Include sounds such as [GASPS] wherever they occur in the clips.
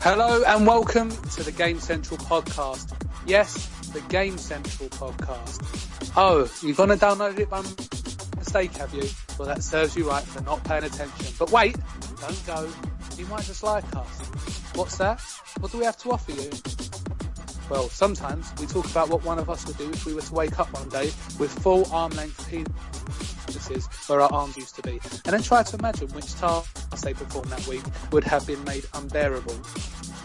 Hello and welcome to the Game Central podcast. Yes, the Game Central podcast. Oh, you're gonna download it by mistake, have you? Well, that serves you right for not paying attention. But wait, don't go. You might just like us. What's that? What do we have to offer you? Well, sometimes we talk about what one of us would do if we were to wake up one day with full arm length penises where our arms used to be, and then try to imagine which tasks they performed that week would have been made unbearable.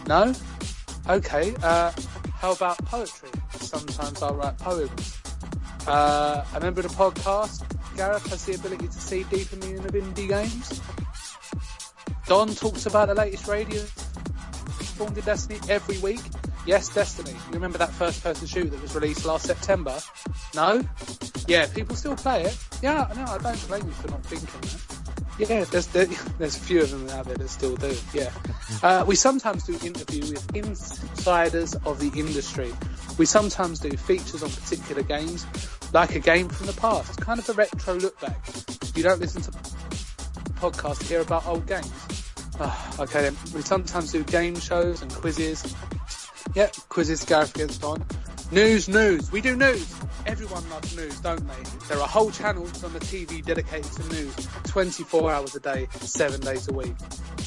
No? Okay, uh, how about poetry? Sometimes I'll write poems. Uh, a member of the podcast, Gareth has the ability to see deep in the meaning of indie games. Don talks about the latest radio formed in Destiny every week. Yes, Destiny. You remember that first person shooter that was released last September? No? Yeah, people still play it. Yeah, no, I don't blame you for not thinking that. Yeah, there's there, [LAUGHS] there's a few of them out there that still do. Yeah, uh, we sometimes do interview with insiders of the industry. We sometimes do features on particular games, like a game from the past, kind of a retro look back. You don't listen to podcasts to hear about old games. Oh, okay, then we sometimes do game shows and quizzes. Yep, quizzes Gareth gets on. News, news. We do news. Everyone loves news, don't they? There are whole channels on the TV dedicated to news, 24 hours a day, 7 days a week.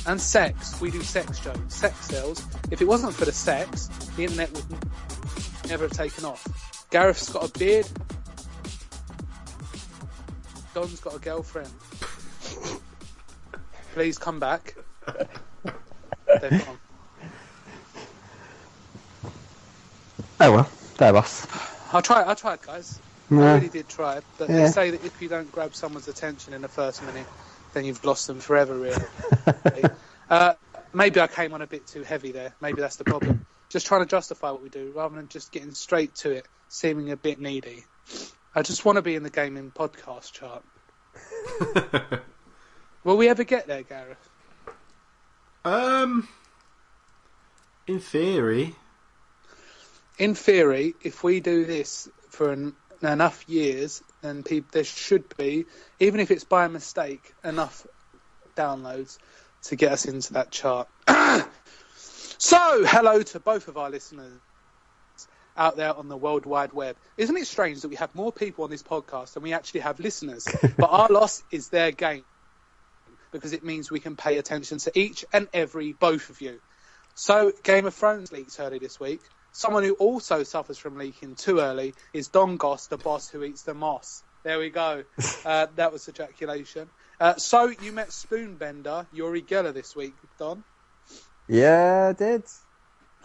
And sex. We do sex shows, sex sales. If it wasn't for the sex, the internet would never have taken off. Gareth's got a beard. Don's got a girlfriend. Please come back. They've gone. Oh well, there was. I tried, I tried, guys. I Yeah. really did try, but they say that if you don't grab someone's attention in the first minute, then you've lost them forever, really. [LAUGHS] uh, maybe I came on a bit too heavy there. Maybe that's the problem. Just trying to justify what we do rather than just getting straight to it, seeming a bit needy. I just want to be in the gaming podcast chart. [LAUGHS] Will we ever get there, Gareth? Um, in theory, in theory, if we do this for an, enough years, then there should be, even if it's by mistake, enough downloads to get us into that chart. [COUGHS] so, hello to both of our listeners out there on the World Wide Web. Isn't it strange that we have more people on this podcast than we actually have listeners? [LAUGHS] but our loss is their gain because it means we can pay attention to each and every both of you. So, Game of Thrones leaked early this week. Someone who also suffers from leaking too early is Don Goss, the boss who eats the moss. There we go. [LAUGHS] Uh, that was ejaculation. Uh, so, you met Spoonbender, Uri Geller this week, Don? Yeah, I did.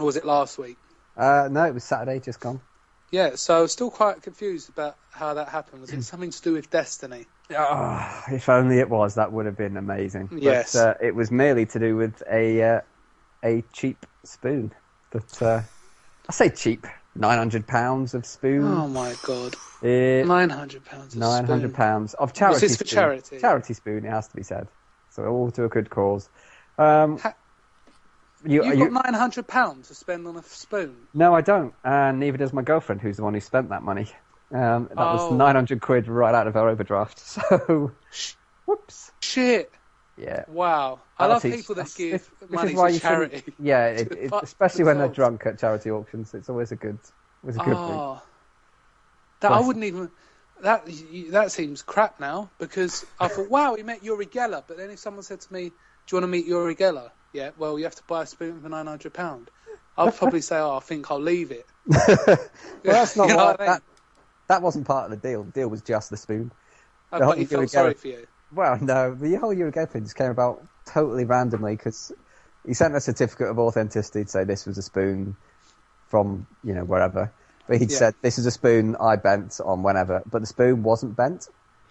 Or was it last week? Uh, no, it was Saturday, just gone. Yeah, so still quite confused about how that happened. Was it [CLEARS THROAT] something to do with Destiny? Oh, if only it was, that would have been amazing. Yes. But, uh, it was merely to do with a uh, a cheap spoon. But uh, I say cheap, nine hundred pounds of spoon. Oh my god. £900 Nine hundred pounds of charity. this for spoon. charity? Charity spoon. It has to be said. So all to a good cause. Um, Ha- you, You've you- got £900 to spend on a spoon. No, I don't, and neither does my girlfriend, who's the one who spent that money. Um, that Oh. was 900 quid right out of our overdraft. [LAUGHS] So, whoops. Shit. Yeah. Wow. I love people that give this- money to charity. Yeah, it, [LAUGHS] it, especially when they're drunk at charity auctions. It's always a good, always a good thing. Oh, that I wouldn't even. That that seems crap now because I thought, [LAUGHS] wow, we met Uri Geller. But then if someone said to me, "Do you want to meet Uri Geller?" Yeah, well, you have to buy a spoon for nine hundred pound. I'd probably say, "Oh, I think I'll leave it." Well, that's not what, what I mean? that, that wasn't part of the deal. The deal was just the spoon. I the bet whole he felt sorry for you. Well, no, the whole Geller thing just came about totally randomly because he sent a certificate of authenticity to say this was a spoon from, you know, wherever. But he'd Yeah. said, this is a spoon I bent on whenever, but the spoon wasn't bent.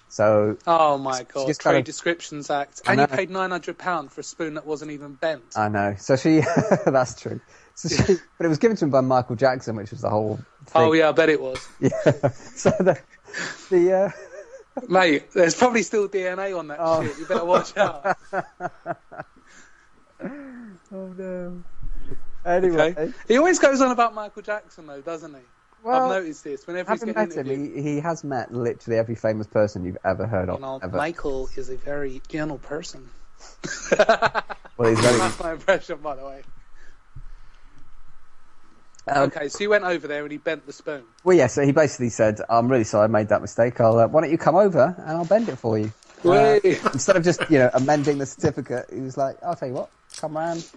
So, Oh my god! just Trade kind of- Descriptions Act, and you paid nine hundred pound for a spoon that wasn't even bent. I know. So she, [LAUGHS] that's true. So she, but it was given to him by Michael Jackson, which was the whole. Oh yeah, I bet it was, [LAUGHS] Yeah. So the, the, uh, mate. There's probably still DNA on that Oh. shit. You better watch out. [LAUGHS] oh no. Anyway, Okay. He always goes on about Michael Jackson though, doesn't he? well, I've noticed this whenever he's met him, he, he has met literally every famous person you've ever heard of. You know, ever. Michael is a very gentle person. Well, he's very. [LAUGHS] That's my impression, by the way. Um, Okay, so he went over there and he bent the spoon. Well, yeah. So he basically said, "I'm really sorry I made that mistake. I'll uh, why don't you come over and I'll bend it for you." Uh, [LAUGHS] instead of just you know amending the certificate, he was like, "I'll tell you what, come round."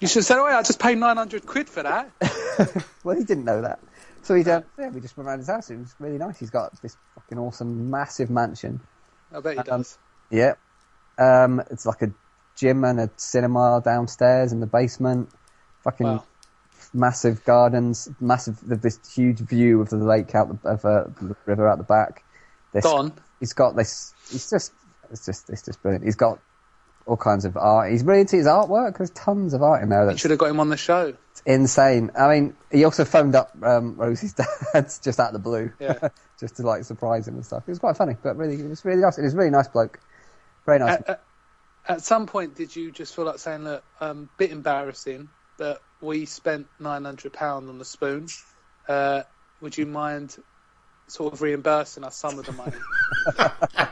You should have said, "Oh, yeah, I just paid nine hundred quid for that." [LAUGHS] well, he didn't know that. So he uh, yeah, we just went around his house. It was really nice. He's got this fucking awesome, massive mansion. I bet he Um, does. Yeah. Um, it's like a gym and a cinema downstairs in the basement. Fucking Wow. Massive gardens, massive this huge view of the lake out the, of uh, the river out the back. This, Don, He's got this. He's just. It's just. It's just brilliant. He's got all kinds of art. He's brilliant. his artwork. There's tons of art in there. That should have got him on the show. insane. I mean, he also phoned up um, Rosie's [LAUGHS] dad just out of the blue, Yeah. [LAUGHS] just to like surprise him and stuff. It was quite funny, but really, it was really nice. It was a really nice bloke. Very nice. At, at, at some point, did you just feel like saying, "Look, um, bit embarrassing that we spent nine hundred pound on the spoon. Uh, would you mind sort of reimbursing us some of the money? [LAUGHS]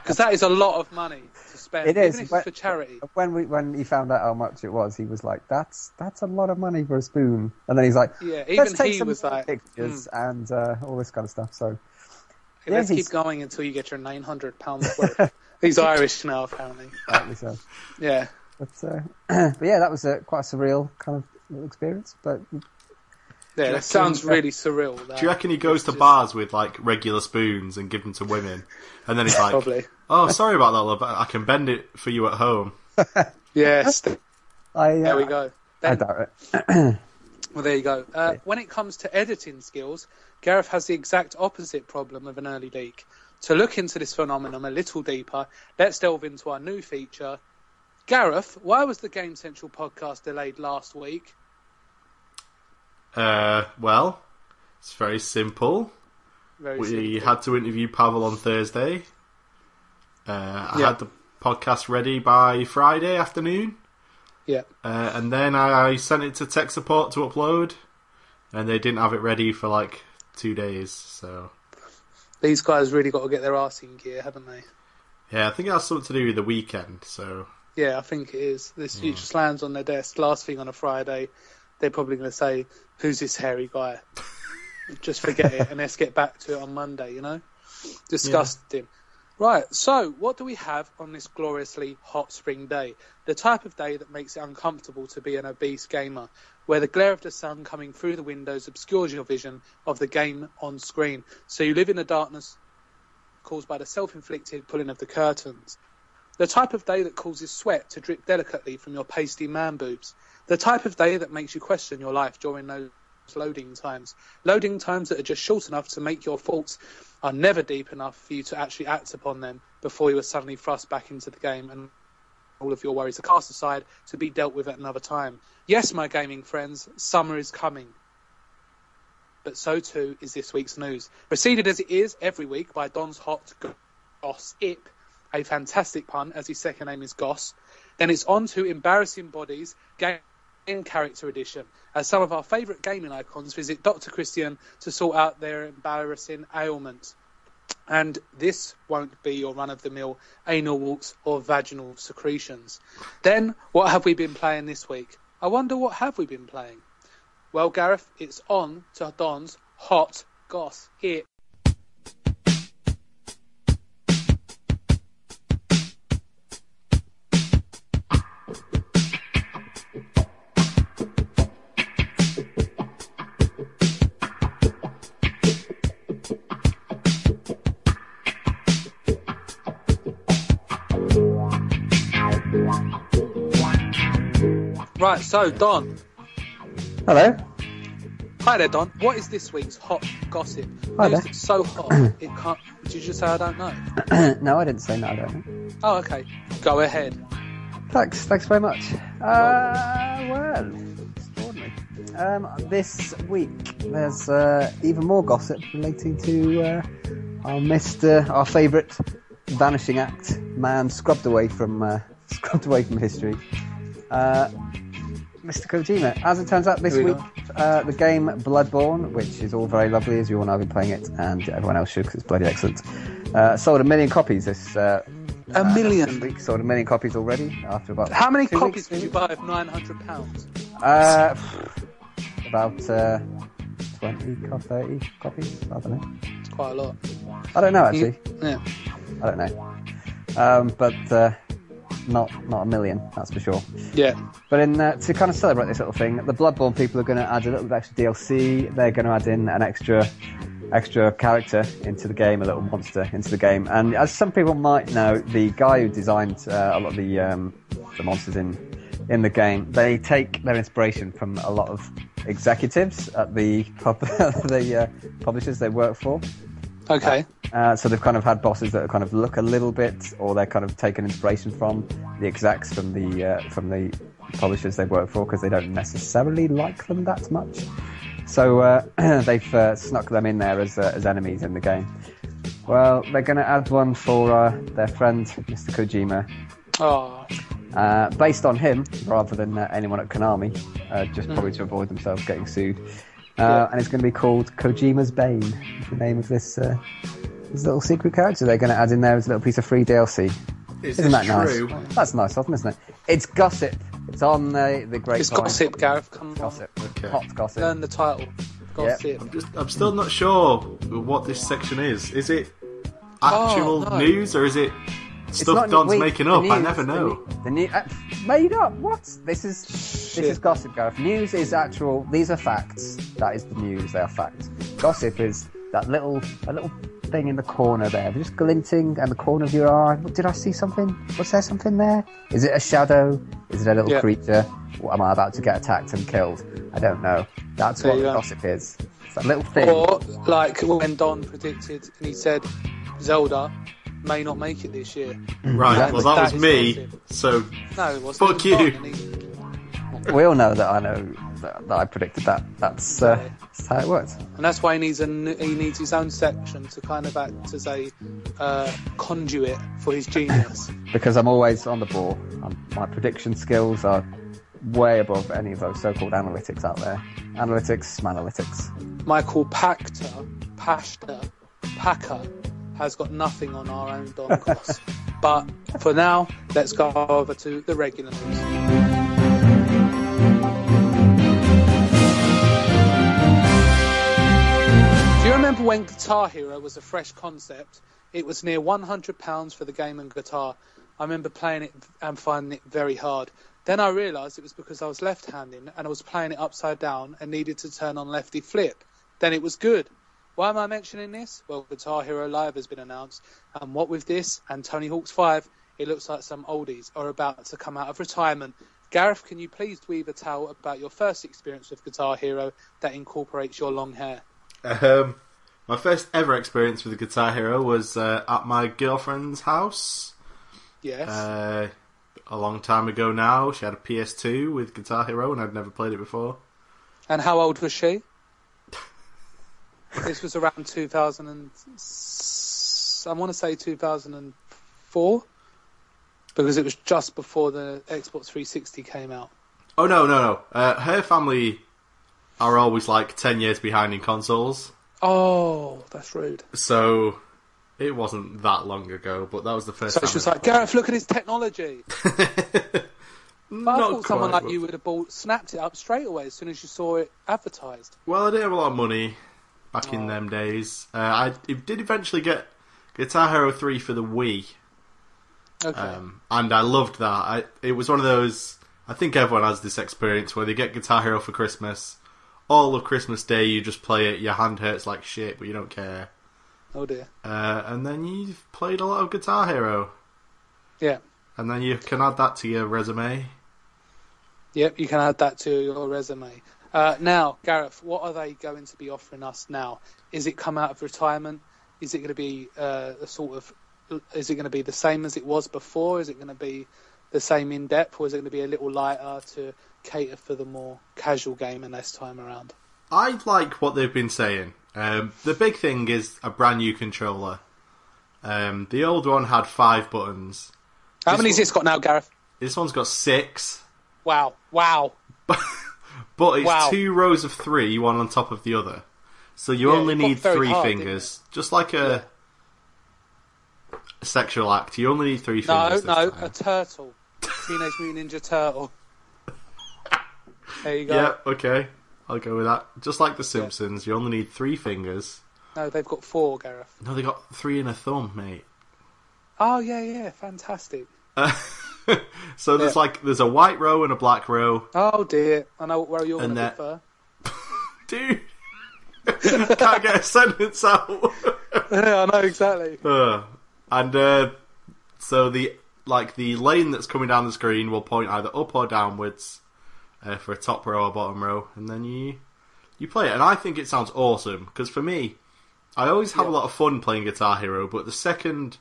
Because that is a lot of money to spend, It is, even if but- it's for charity. when we when he found out how much it was, he was like, "That's that's a lot of money for a spoon." And then he's like, Yeah, "Let's even take he some was like, pictures and uh, all this kind of stuff." So "Okay, Yeah, let's he's- keep going until you get your nine hundred pounds [LAUGHS] worth. He's Irish now, apparently. rightly so. Yeah. But, uh, [CLEARS THROAT] but yeah, that was a, quite a surreal kind of experience. But Yeah, that sounds really surreal. That. Do you reckon he goes to just- bars with like regular spoons and give them to women, and then he's like, Probably. "Oh, sorry about that, love, I can bend it for you at home." [LAUGHS] Yes. I uh, There we go. I Ben, doubt it. [CLEARS THROAT] Well, there you go. Uh, when it comes to editing skills, Gareth has the exact opposite problem of an early leak. To look into this phenomenon a little deeper, let's delve into our new feature. Gareth, why was the Game Central podcast delayed last week? Uh, well, it's very simple. Very We simple. had to interview Pavel on Thursday. Uh, I Yeah. had the podcast ready by Friday afternoon, Yeah. uh, and then I sent it to tech support to upload, and they didn't have it ready for like two days. So These guys really got to get their arse in gear, haven't they? yeah, I think it has something to do with the weekend. So Yeah, I think it is. This it just lands on their desk last thing on a Friday. They're probably going to say, "Who's this hairy guy?" [LAUGHS] just forget it, and let's get back to it on Monday. You know, disgusting. Right. So, what do we have on this gloriously hot spring day? The type of day that makes it uncomfortable to be an obese gamer, where the glare of the sun coming through the windows obscures your vision of the game on screen. So you live in the darkness caused by the self-inflicted pulling of the curtains. The type of day that causes sweat to drip delicately from your pasty man boobs. The type of day that makes you question your life during those loading times. Loading times that are just short enough to make your faults are never deep enough for you to actually act upon them before you are suddenly thrust back into the game and all of your worries are cast aside to be dealt with at another time. Yes, my gaming friends, summer is coming. But so too is this week's news. Preceded as it is every week by Don's Hot Gossip, a fantastic pun as his second name is Goss. Then it's on to Embarrassing Bodies, Game Character Edition, as some of our favourite gaming icons visit Dr. Christian to sort out their embarrassing ailment. And this won't be your run of the mill anal walks or vaginal secretions. Then, what have we been playing this week? I wonder what have we been playing? Well, Gareth, it's on to Don's Hot Goss Hit. So Don. Hello. Hi there, Don. What is this week's hot gossip? Hi News there. that's so hot [CLEARS THROAT] it can't. Did you just say I don't know? [CLEARS THROAT] no, I didn't say no. I don't. know. Oh, okay. Go ahead. Thanks. Thanks very much. Uh, well, extraordinary. Um, this week there's uh, even more gossip relating to uh, our Mister, our favourite vanishing act man, scrubbed away from uh, [LAUGHS] scrubbed away from history. Uh, Mr. Kojima. As it turns out, this we week uh, the game Bloodborne, which is all very lovely, as you all know, I've been playing it, and everyone else should because it's bloody excellent. Uh, sold a million copies this uh, A this million. week. Sold a million copies already after about How many copies weeks, did you buy of nine hundred pounds? Uh, about uh, twenty, co- thirty copies. I don't know. It's quite a lot. I don't know actually. Yeah. I don't know. Um, but uh, not not a million, that's for sure. Yeah. But in uh, to kind of celebrate this little thing, the Bloodborne people are going to add a little bit of extra DLC. They're going to add in an extra extra character into the game, a little monster into the game. And as some people might know, the guy who designed uh, a lot of the um, the monsters in in the game, they take their inspiration from a lot of executives at the pub- [LAUGHS] the uh, publishers they work for. Okay. Uh, so they've kind of had bosses that kind of look a little bit, or they're kind of taken inspiration from the execs from the uh, from the publishers they work for because they don't necessarily like them that much. So uh, [CLEARS THROAT] they've uh, snuck them in there as uh, as enemies in the game. Well, they're going to add one for uh, their friend Mr. Kojima, Oh. uh, based on him rather than uh, anyone at Konami, uh, just probably to avoid themselves getting sued. Uh, And it's going to be called Kojima's Bane, is the name of this uh, this little secret character they're going to add in there as a little piece of free DLC. Is Isn't that true? nice? That's nice of them, isn't it? It's gossip. It's on the the great It's gossip, Gareth. Come on. Gossip. Okay. Hot gossip. Learn the title. Gossip. I'm, just, I'm still not sure what this section is. Is it actual Oh, no. news or is it It's stuff not- Don's wait, making the up? I news- never the know. ne- The, new uh, made up. What? This is this is gossip, Gareth. News is actual. These are facts. That is the news. They are facts. Gossip is that little a little thing in the corner there, just glinting in the corner of your eye. Did I see something? Was there something there? Is it a shadow? Is it a little Yeah. creature? What, am I about to get attacked and killed? I don't know. That's There what you go. gossip is. It's that little thing. Or like when Don predicted and he said Zelda may not make it this year. Right, That- well that, that was me, gossip. so No, it wasn't. Fuck It was you. He- we all know that I know that, that I predicted that. That's, uh, that's how it works. and that's why he needs a n- he needs his own section to kind of act as a uh, conduit for his genius. [LAUGHS] because I'm always on the ball. Um my prediction skills are way above any of those so-called analytics out there. Analytics, analytics. Michael Pachter, Pashta, Packer has got nothing on our own Don Cross. [LAUGHS] but for now, let's go over to the regular news. Do you remember when Guitar Hero was a fresh concept? It was near £100 for the game and guitar. I remember playing it and finding it very hard. Then I realised it was because I was left-handed and I was playing it upside down and needed to turn on lefty flip. Then it was good. Why am I mentioning this? Well, Guitar Hero Live has been announced, and what with this and Tony Hawk's 5, it looks like some oldies are about to come out of retirement. Gareth, can you please weave a tale about your first experience with Guitar Hero that incorporates your long hair? Um, my first ever experience with Guitar Hero was uh, at my girlfriend's house Yes. uh, a long time ago now. She had a PS2 with Guitar Hero, and I'd never played it before. and how old was she? This was around 2000 and I want to say 2004 because it was just before the Xbox 360 came out. Oh no, no, no! Uh, her family are always like ten years behind in consoles, Oh, that's rude. so it wasn't that long ago. But that was the first. So time she was like, Gareth, look at his technology. [LAUGHS] But I thought someone quite, like you would have bought, snapped it up straight away as soon as you saw it advertised. Well, I didn't have a lot of money back in Oh. them days. Uh, I did eventually get Guitar Hero 3 for the Wii, Okay. um, and I loved that. I, it was one of those. I think everyone has this experience where they get Guitar Hero for Christmas. All of Christmas Day, you just play it. Your hand hurts like shit, but you don't care. oh dear. Uh, and then you've played a lot of Guitar Hero, Yeah. and then you can add that to your resume. Yep, you can add that to your resume. Uh, now, Gareth, what are they going to be offering us now? Is it come out of retirement? Is it going to be uh, a sort of? Is it going to be the same as it was before? Is it going to be the same in depth, or is it going to be a little lighter to cater for the more casual gamer this time around? I like what they've been saying. Um, the big thing is a brand new controller. Um, the old one had five buttons. How This many has this got now, Gareth? This one's got six. Wow. Wow. [LAUGHS] but it's Wow. two rows of three, one on top of the other. So you Yeah, only need three hard, fingers, just like a, a sexual act. You only need three No, fingers. no, time. a turtle. Teenage Mutant Ninja Turtle. [LAUGHS] There you go. Yeah, okay. I'll go with that. Just like The Simpsons, you only need three fingers. No, they've got four, Gareth. No, they got three and a thumb, mate. Oh yeah, yeah, fantastic. Uh, [LAUGHS] [LAUGHS] so there's Yeah. like there's a white row and a black row. Oh dear, I know where you're going to that-. [LAUGHS] Dude, [LAUGHS] can't get a sentence out. yeah, I know exactly. Uh, and uh, so the like the lane that's coming down the screen will point either up or downwards uh, for a top row or bottom row, and then you you play it. And I think it sounds awesome because for me, I always have a lot of fun playing Guitar Hero, but the second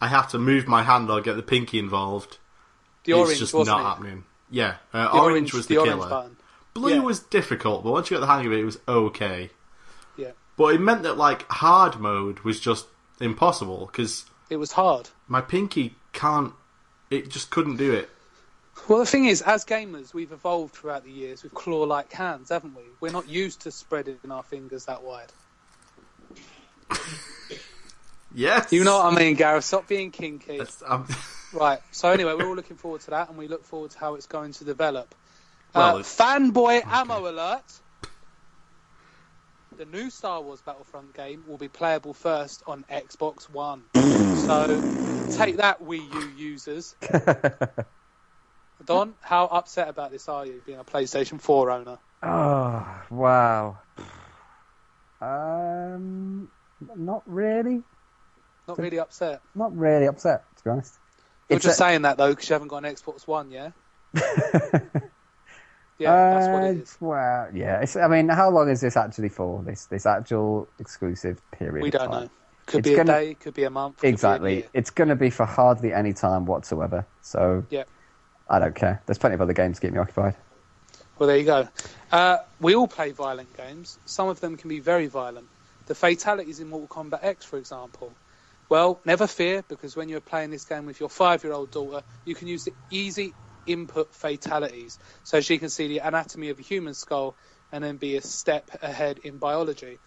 I have to move my hand or get the pinky involved, The it's orange just not it? happening. Yeah, uh, The orange, was the, the killer. button. Blue Yeah. was difficult, but once you got the hang of it, it was okay. Yeah, But it meant that like hard mode was just impossible because it was hard. my pinky can't. It just couldn't do it. Well, the thing is, as gamers, we've evolved throughout the years with claw-like hands, haven't we? We're not used to spreading our fingers that wide. [LAUGHS] Yes, You know what I mean, Gareth? Stop being kinky. That's- um, [LAUGHS] Right. So anyway, we're all looking forward to that, and we look forward to how it's going to develop. Well, uh, it's- fanboy ammo alert! The new Star Wars Battlefront game will be playable first on Xbox One. so take that, Wii U users. [LAUGHS] Don, how upset about this are you, being a PlayStation 4 owner? Oh wow. [SIGHS] Um, not really. Not really upset. Not really upset, to be honest. You're It's just a- saying that though because you haven't got an Xbox One, yeah? [LAUGHS] Yeah, that's what it is. Uh. Well, yeah. It's, I mean, how long is this actually for? This this actual exclusive period? We don't know. Could It's be a gonna- day, could be a month. a Exactly. It's going to be for hardly any time whatsoever. So Yeah. I don't care. There's plenty of other games to keep me occupied. Well, there you go. Uh, we all play violent games. Some of them can be very violent. The fatalities in Mortal Kombat X, for example. Well, never fear, because when you're playing this game with your five-year-old daughter, you can use the easy input fatalities, so she can see the anatomy of a human skull and then be a step ahead in biology.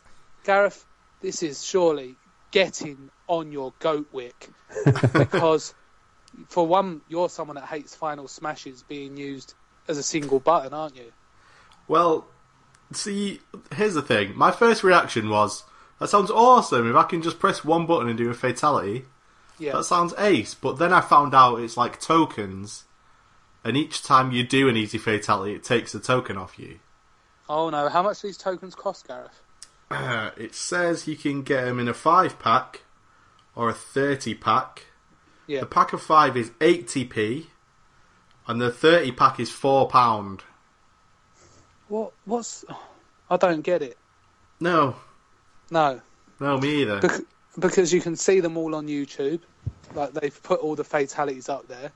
Gareth, this is surely getting on your goat wick, [LAUGHS] because for one, you're someone that hates final smashes being used as a single button, aren't you? well, see, here's the thing. My first reaction was, "That sounds awesome! If I can just press one button and do a fatality, Yeah. that sounds ace." But then I found out it's like tokens, and each time you do an easy fatality, it takes a token off you. Oh no, how much do these tokens cost, Gareth? Uh, [CLEARS THROAT] it says you can get them in a five pack or a thirty pack. Yeah. The pack of five is eighty p, and the thirty pack is four pound. What? What's? I don't get it. No, No, no, me either. Bec- because you can see them all on YouTube. Like they've put all the fatalities up there.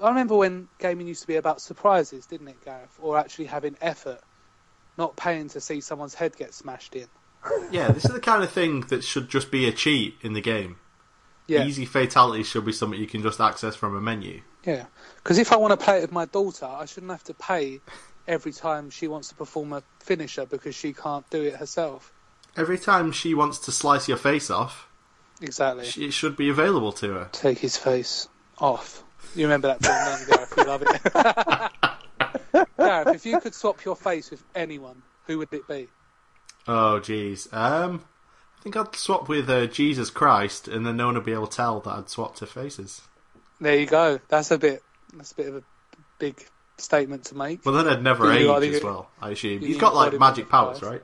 I remember when gaming used to be about surprises, didn't it, Gareth? Or actually having effort, not paying to see someone's head get smashed in. yeah, this is the kind of thing that should just be a cheat in the game. Yeah, Easy fatalities should be something you can just access from a menu. yeah. Because if I want to play it with my daughter, I shouldn't have to pay every time she wants to perform a finisher because she can't do it herself. Every time she wants to slice your face off, Exactly. sh- it should be available to her. Take his face off. You remember that film, Gareth? Love it. [LAUGHS] Gareth, if you could swap your face with anyone, who would it be? Oh, jeez. Um, I think I'd swap with uh, Jesus Christ, and then no one would be able to tell that I'd swapped her faces. There you go. That's a bit. That's a bit of a big statement to make. Well, then I'd never You age as well. I assume you he's got like magic of powers, right?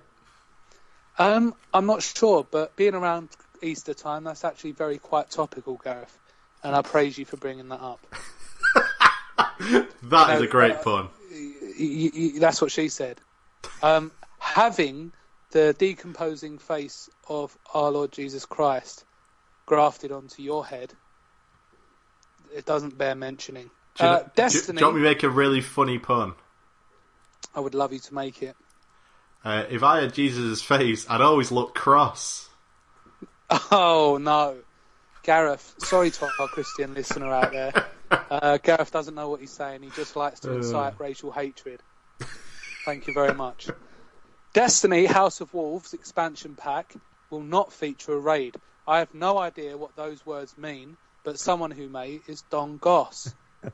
Um, I'm not sure, but being around Easter time, that's actually very quite topical, Gareth. And I praise you for bringing that up. That is a great uh, pun. Y- y- y- that's what she said. Um, having the decomposing face of our Lord Jesus Christ grafted onto your head, it doesn't bear mentioning. Do you, Uh, do- Destiny, do you want me to make a really funny pun? I would love you to make it. Uh, if I had Jesus' face, I'd always look cross. Oh no, Gareth. Sorry to our Christian listener out there. [LAUGHS] Uh, Gareth doesn't know what he's saying. He just likes to Uh. incite racial hatred. Thank you very much. Destiny House of Wolves expansion pack will not feature a raid. I have no idea what those words mean, but someone who may is Don Goss. [LAUGHS]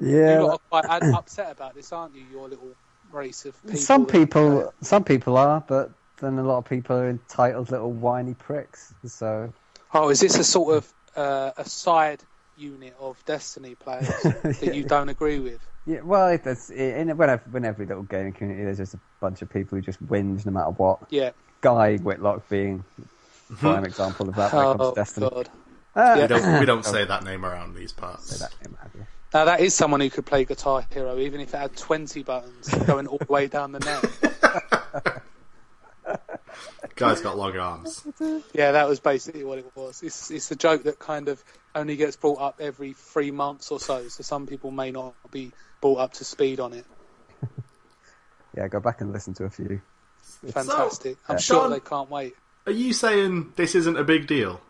Yeah, You're quite upset about this, aren't you? Your little race of people. some that- people, some people are, but then a lot of people are entitled little whiny pricks. So Oh, is this a sort of uh, a side unit of Destiny players [LAUGHS] that you don't agree with? yeah, well, it- it's in whenever, in every little gaming community, there's just a bunch of people who just whinge no matter what. Yeah. Guy Whitlock being a prime example of that. when Oh to Destiny. God. Ah, We don't we don't [LAUGHS] say that name around these parts. say that name, have you? Now that is someone who could play Guitar Hero, even if it had twenty buttons going all the way down the neck. [LAUGHS] Guy's got long arms. Yeah, that was basically what it was. It's it's a joke that kind of only gets brought up every three months or so, so some people may not be brought up to speed on it. [LAUGHS] Yeah, go back and listen to a few. Fantastic. I'm uh, sure Sean- they can't wait. Are you saying this isn't a big deal?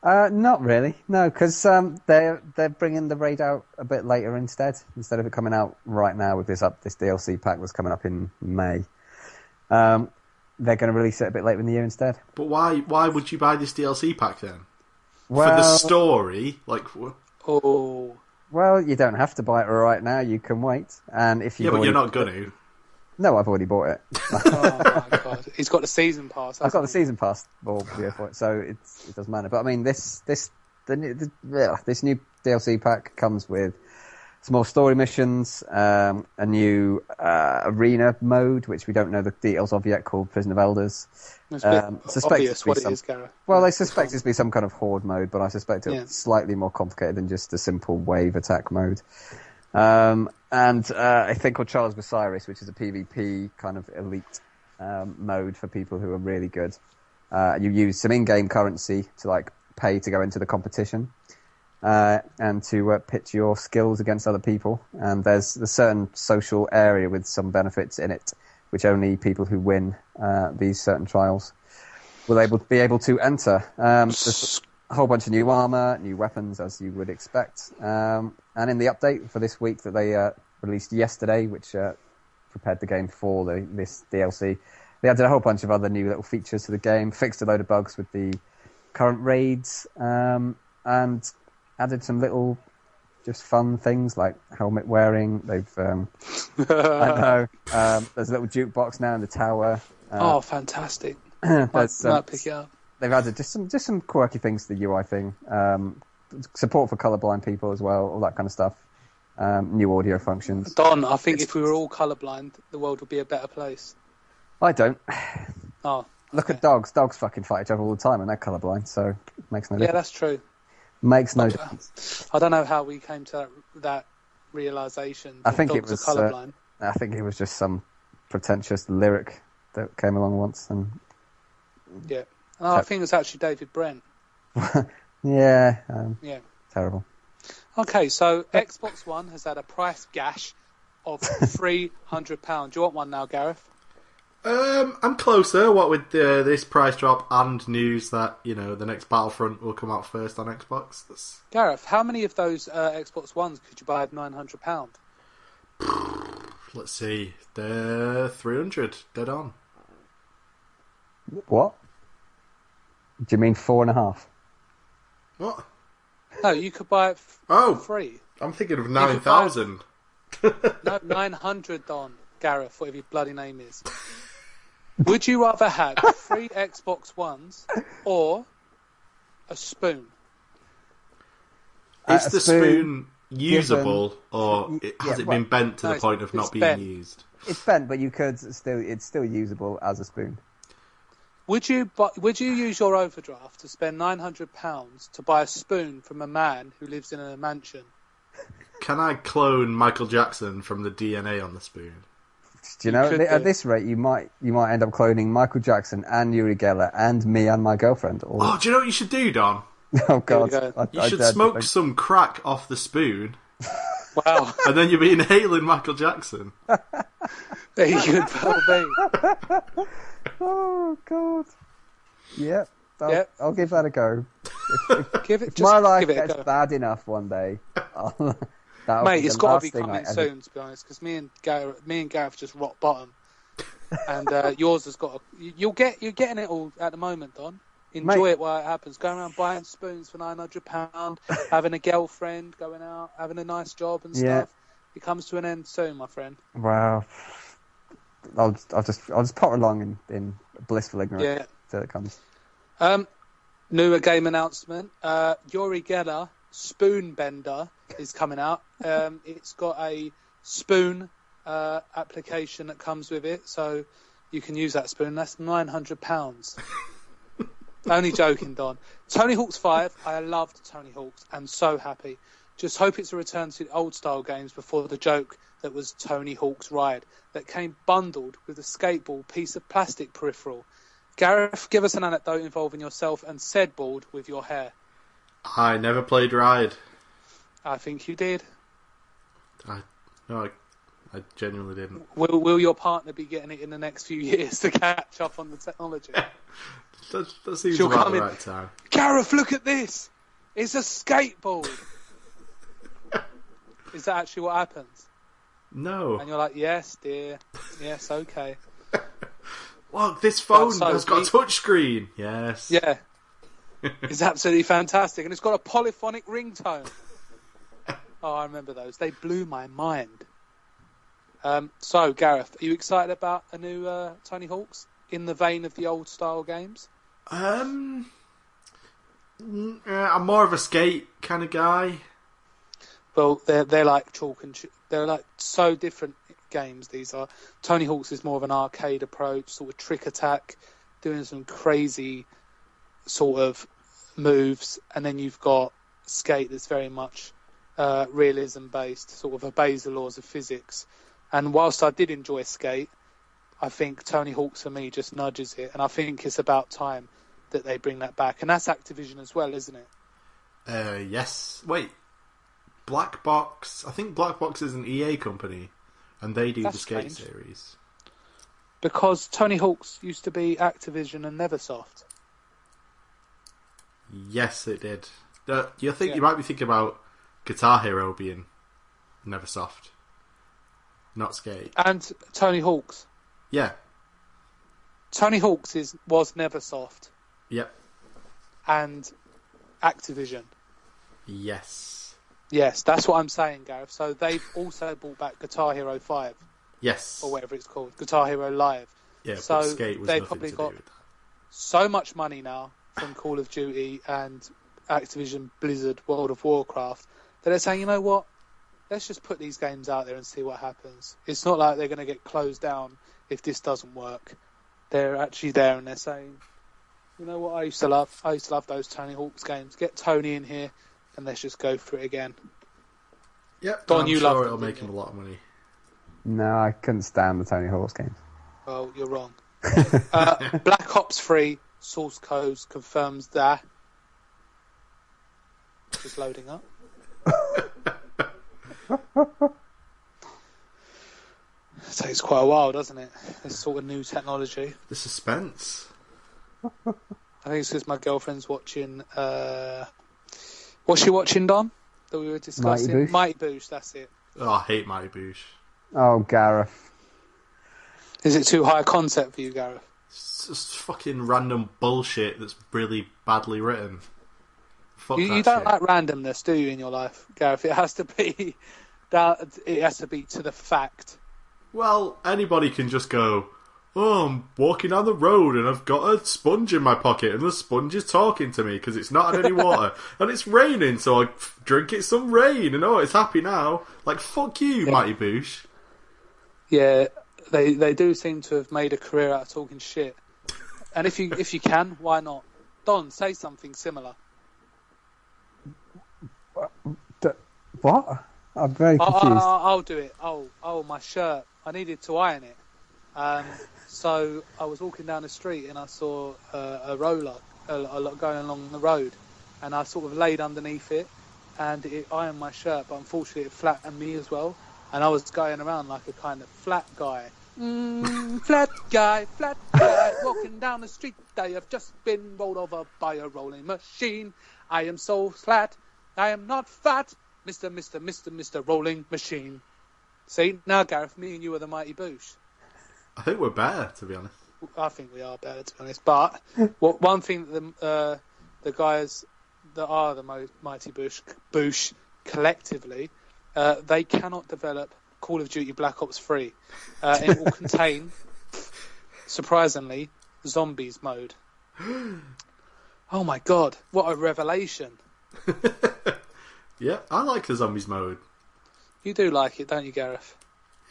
Uh, not really, no, because um, they're they're bringing the raid out a bit later instead. Instead of it coming out right now with this up this DLC pack that's coming up in May, um, they're going to release it a bit later in the year instead. But why why would you buy this DLC pack then? Well, For the story, like wh- Oh, well, you don't have to buy it right now. You can wait, and if you yeah, but you're not gonna. No, I've already bought it. [LAUGHS] oh my god, he's got the season pass. I've got the he? season pass or yeah, for it, so it's, it doesn't matter. But I mean, this this the, new- the yeah, this new DLC pack comes with some more story missions, um, a new uh, arena mode, which we don't know the details of yet, called Prison of Elders. It's Um, suspect obvious to be what it some- is, Gareth. Well, they suspect it's to be some kind of horde mode, but I suspect it's Yeah. slightly more complicated than just a simple wave attack mode. Um, and uh, a thing called Trials of Osiris, which is a PvP kind of elite um, mode for people who are really good. Uh, you use some in-game currency to like pay to go into the competition uh, and to uh, pitch your skills against other people. And there's a certain social area with some benefits in it, which only people who win uh, these certain trials will able be able to enter. Um, a whole bunch of new armor, new weapons, as you would expect. Um, and in the update for this week that they uh, released yesterday, which uh, prepared the game for the, this DLC, they added a whole bunch of other new little features to the game, fixed a load of bugs with the current raids, um, and added some little just fun things like helmet wearing. They've um, I [LAUGHS] know um, there's a little jukebox now in the tower. oh, Uh, fantastic! [CLEARS THROAT] Might, um, might pick it up. They've added just some just some quirky things to the UI thing. Um, support for colorblind people as well, all that kind of stuff. Um, new audio functions. Don, I think if we were all colourblind, the world would be a better place. I don't Oh, look okay. at dogs. Dogs fucking fight each other all the time, and they're colorblind, so it makes no Yeah, difference. that's true. Makes no difference. I don't know how we came to that, that realization. I that think it was, uh, colourblind. I think it was just some pretentious lyric that came along once, and yeah. No, I think it was actually David Brent. [LAUGHS] yeah, um, Yeah. terrible. Okay, so Xbox One has had a price gash of [LAUGHS] three hundred pounds. Do you want one now, Gareth? Um, I'm closer. What with uh, this price drop and news that you know the next Battlefront will come out first on Xbox. That's, Gareth, how many of those uh, Xbox Ones could you buy at nine hundred pound? [SIGHS] let's see, they're 300 dead on. What? Do you mean four and a half? What? No, you could buy it f- Oh, for free. I'm thinking of could nine thousand. [LAUGHS] No, nine hundred Don Gareth, whatever your bloody name is. Would you rather have three [LAUGHS] Xbox Ones or a spoon? Uh, Is a the spoon spoon usable, or Y- it, yeah, has it well, been bent to no, the point of it's not being bent. used? It's bent, but you could still. It's still usable as a spoon. Would you bu- would you use your overdraft to spend nine hundred pounds to buy a spoon from a man who lives in a mansion? Can I clone Michael Jackson from the DNA on the spoon? Do you know? could at, at this rate, you might you might end up cloning Michael Jackson and Uri Geller and me and my girlfriend. All, Oh, do you know what you should do, Don? [LAUGHS] oh God! go. I, You I should dared to smoke think- some crack off the spoon, Wow, [LAUGHS] and then you'll be inhaling Michael Jackson. [LAUGHS] there you could well be. Oh God! Yep. I'll, Yep. I'll give that a go. [LAUGHS] Give it, If just my life give it a gets go. bad enough one day, I'll, [LAUGHS] that'll Mate, be it's the got to be thing coming I ever- soon, to be honest, because me and Gareth, me and Gareth just rock bottom, and uh, [LAUGHS] yours has got. A, you- you'll get, you're getting it all at the moment, Don. Enjoy Mate. it while it happens. Going around buying spoons for nine hundred pound, having a girlfriend, going out, having a nice job and Yeah. stuff. It comes to an end soon, my friend. Well, I'll, I'll just I'll just pot along in, in blissful ignorance Yeah. till it comes. Um, newer game announcement. Uh, Uri Geller Spoon Bender is coming out. Um, [LAUGHS] it's got a spoon uh, application that comes with it, so you can use that spoon. That's nine hundred pounds. [LAUGHS] Only joking, Don. Tony Hawk's Five. I loved Tony Hawk's and so happy. Just hope it's a return to the old style games before the joke that was Tony Hawk's Ride that came bundled with a skateboard piece of plastic peripheral. Gareth, give us an anecdote involving yourself and said board with your hair. I never played Ride. I think you did. I no, I, I genuinely didn't. Will, will your partner be getting it in the next few [LAUGHS] years to catch up on the technology? [LAUGHS] That, that seems She'll about come the in- right time. Gareth, look at this! It's a skateboard! [LAUGHS] Is that actually what happens? No. And you're like, yes, dear. Yes, okay. [LAUGHS] Look, this phone so has got a we- touch screen. Yes. Yeah. [LAUGHS] It's absolutely fantastic. And it's got a polyphonic ringtone. Oh, I remember those. They blew my mind. Um, so, Gareth, are you excited about a new uh, Tony Hawk's in the vein of the old style games? Um. uh, I'm more of a skate kind of guy. Well, they're they're like chalk and they're like so different games. These are Tony Hawk's is more of an arcade approach, sort of trick attack, doing some crazy sort of moves, and then you've got Skate that's very much uh, realism based, sort of obeys the laws of physics. And whilst I did enjoy Skate, I think Tony Hawk's for me just nudges it, and I think it's about time that they bring that back. And that's Activision as well, isn't it? Uh, yes. Wait. Black Box. I think Black Box is an EA company, and they do That's the skate strange. series. Because Tony Hawk's used to be Activision and Neversoft. Yes, it did. Uh, you think Yeah. you might be thinking about Guitar Hero being Neversoft, not Skate. And Tony Hawk's. Yeah. Tony Hawk's is was Neversoft Yep. and Activision. Yes. Yes, that's what I'm saying, Gareth. So they've also brought back Guitar Hero 5 Yes. or whatever it's called, Guitar Hero Live. Yeah. so but Skate was they nothing probably got- do with that. So much money now from Call of Duty and Activision Blizzard World of Warcraft that they're saying, you know what? Let's just put these games out there and see what happens. It's not like they're going to get closed down if this doesn't work. They're actually there and they're saying, you know what I used to love? I used to love those Tony Hawk's games. Get Tony in here and let's just go for it again. Yep. Don, I'm you sure loved it'll them, make didn't him a lot of money. No, I couldn't stand the Tony Hawk's games. Well, you're wrong. [LAUGHS] uh, Black Ops 3 source codes confirms that. Just loading up. [LAUGHS] takes quite a while, doesn't it? This sort of new technology. The suspense. I think it's because my girlfriend's watching. Uh, what's she watching, Don? That we were discussing. Boosh? Mighty Boosh. That's it. Oh, I hate Mighty Boosh. Oh, Gareth. Is it too high a concept for you, Gareth? It's just fucking random bullshit that's really badly written. Fuck You, that you don't shit. like randomness, do you, in your life, Gareth? It has to be. [LAUGHS] That it has to be to the fact. Well, anybody can just go, Oh, I'm walking down the road and I've got a sponge in my pocket and the sponge is talking to me because it's not had any [LAUGHS] water and it's raining, so I f- drink it some rain and oh, it's happy now. Like, fuck you, Yeah. Mighty Boosh. Yeah, they they do seem to have made a career out of talking shit. And if you [LAUGHS] if you can, why not? Don, say something similar. What? I'm very I'll, confused. I'll, I'll do it. Oh, oh, my shirt. I needed to iron it. Um, so I was walking down the street and I saw uh, a roller a, a lot going along the road, and I sort of laid underneath it, and it ironed my shirt. But unfortunately, it flattened me as well, and I was going around like a kind of flat guy Mm, [LAUGHS] flat guy, flat guy, walking down the street. I have just been rolled over by a rolling machine. I am so flat. I am not fat. Mr. Mr. Mr. Mr. Rolling Machine. See, now Gareth, me and you are the mighty Boosh. I think we're better, to be honest. I think we are better, to be honest. But what, one thing that the, uh, the guys that are the mighty Bush, Bush collectively, uh, they cannot develop Call of Duty Black Ops 3. Uh, it will [LAUGHS] contain, surprisingly, zombies mode. [GASPS] Oh my god, what a revelation! [LAUGHS] Yeah, I like the zombies mode. You do like it, don't you, Gareth?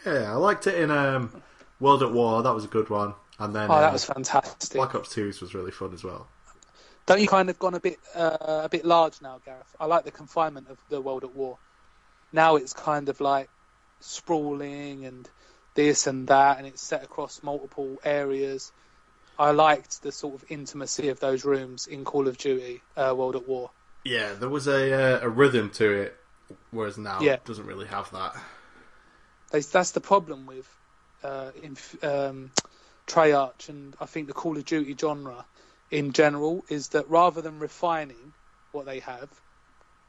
Yeah, I liked it in um, World at War. That was a good one. And then Oh, uh, that was fantastic. Black Ops 2 was really fun as well. Don't you kind of gone a bit uh, a bit large now, Gareth? I like the confinement of the World at War. Now it's kind of like sprawling and this and that, and it's set across multiple areas. I liked the sort of intimacy of those rooms in Call of Duty uh, World at War. Yeah, there was a uh, a rhythm to it, whereas now Yeah. it doesn't really have that. They, that's the problem with uh, in, um, Treyarch and I think the Call of Duty genre in general is that rather than refining what they have,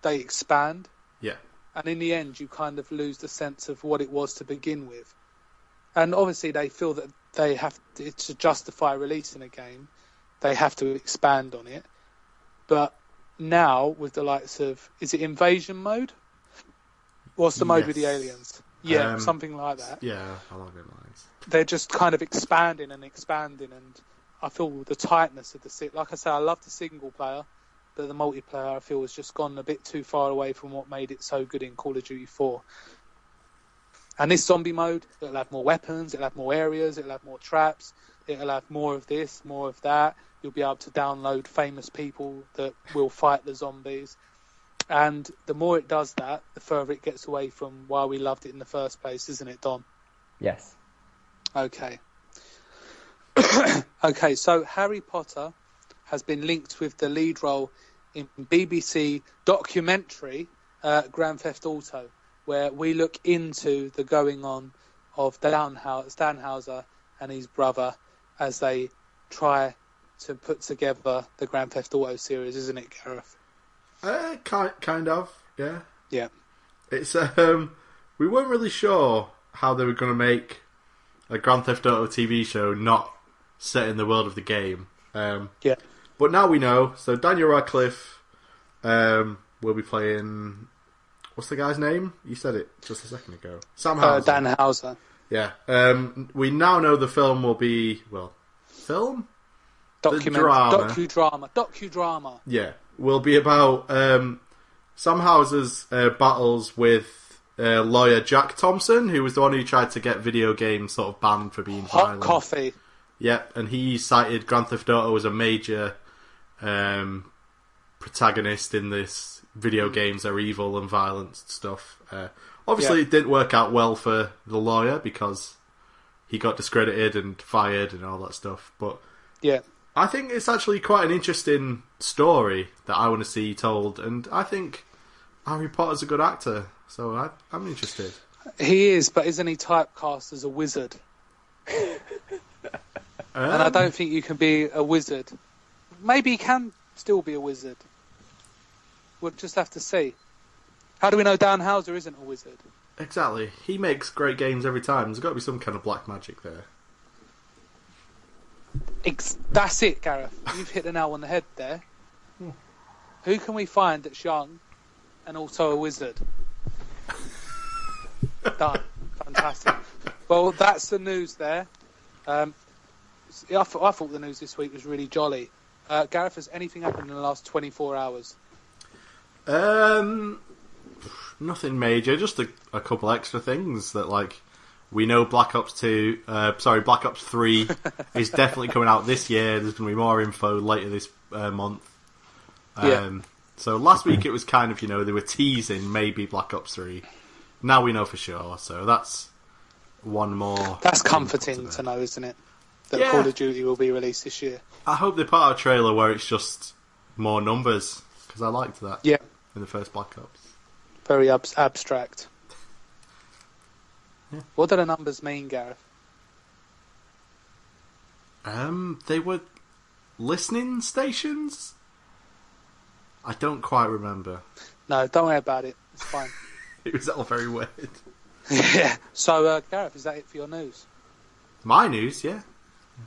they expand. Yeah. and in the end you kind of lose the sense of what it was to begin with. And obviously they feel that they have to, to justify releasing a game they have to expand on it. But now with the likes of is it invasion mode? What's the mode with the aliens yeah Um, something like that. Yeah, along those lines. they're just kind of expanding and expanding and I feel the tightness of the si like I say I love the single player but the multiplayer I feel has just gone a bit too far away from what made it so good in Call of Duty 4 and this zombie mode it'll have more weapons it'll have more areas it'll have more traps it'll have more of this more of that. You'll be able to download famous people that will fight the zombies and the more it does that the further it gets away from why we loved it in the first place isn't it Don Yes. Okay. [CLEARS THROAT] okay, so Harry Potter has been linked with the lead role in BBC documentary uh, Grand Theft Auto, where we look into the going on of Danhau- Stanhauser and his brother as they try to put together the Grand Theft Auto series, isn't it, Gareth? Uh, kind, kind of, yeah. Yeah. It's um, we weren't really sure how they were going to make a Grand Theft Auto TV show not set in the world of the game. Um, Yeah. but now we know. So Daniel Radcliffe um, will be playing. What's the guy's name? You said it just a second ago. Sam Uh, Houser. Dan Houser. Yeah. Um, we now know the film will be well, film. Document- drama. docudrama. Docudrama. Yeah, will be about um, Sam Houser's uh, battles with uh, lawyer Jack Thompson, who was the one who tried to get video games sort of banned for being Hot violent. coffee. Yep, and he cited Grand Theft Auto as a major um, protagonist in this video games are evil and violent stuff. Uh, obviously, Yeah. it didn't work out well for the lawyer because he got discredited and fired and all that stuff. But Yeah. I think it's actually quite an interesting story that I want to see told, and I think Harry Potter's a good actor, so I, I'm interested. He is, but isn't he typecast as a wizard? And I Um, don't think you can be a wizard. Maybe he can still be a wizard. We'll just have to see. How do we know Dan Houser isn't a wizard? Exactly. He makes great games every time. There's got to be some kind of black magic there. Ex- that's it, Gareth. You've hit the nail on the head there. Who can we find that's young and also a wizard? Done. Fantastic. Well, that's the news there. Um, I, thought, I thought the news this week was really jolly. Uh, Gareth, has anything happened in the last 24 hours? Um, nothing major. Just a, a couple extra things that like we know Black Ops Two. Uh, sorry, Black Ops Three [LAUGHS] is definitely coming out this year. There's going to be more info later this uh, month. Um, Yeah. So last week it was kind of you know they were teasing maybe Black Ops Three. Now we know for sure. So that's one more. That's comforting to know, isn't it? That Yeah. Call of Duty will be released this year. I hope they put out a trailer where it's just more numbers because I liked that Yeah, in the first Black Ops. very ab- abstract. Yeah. What do the numbers mean, Gareth? Um, they were listening stations. I don't quite remember. No, don't worry about it. It's fine. [LAUGHS] It was all very weird. yeah. So, uh, Gareth, is that it for your news? My news, yeah.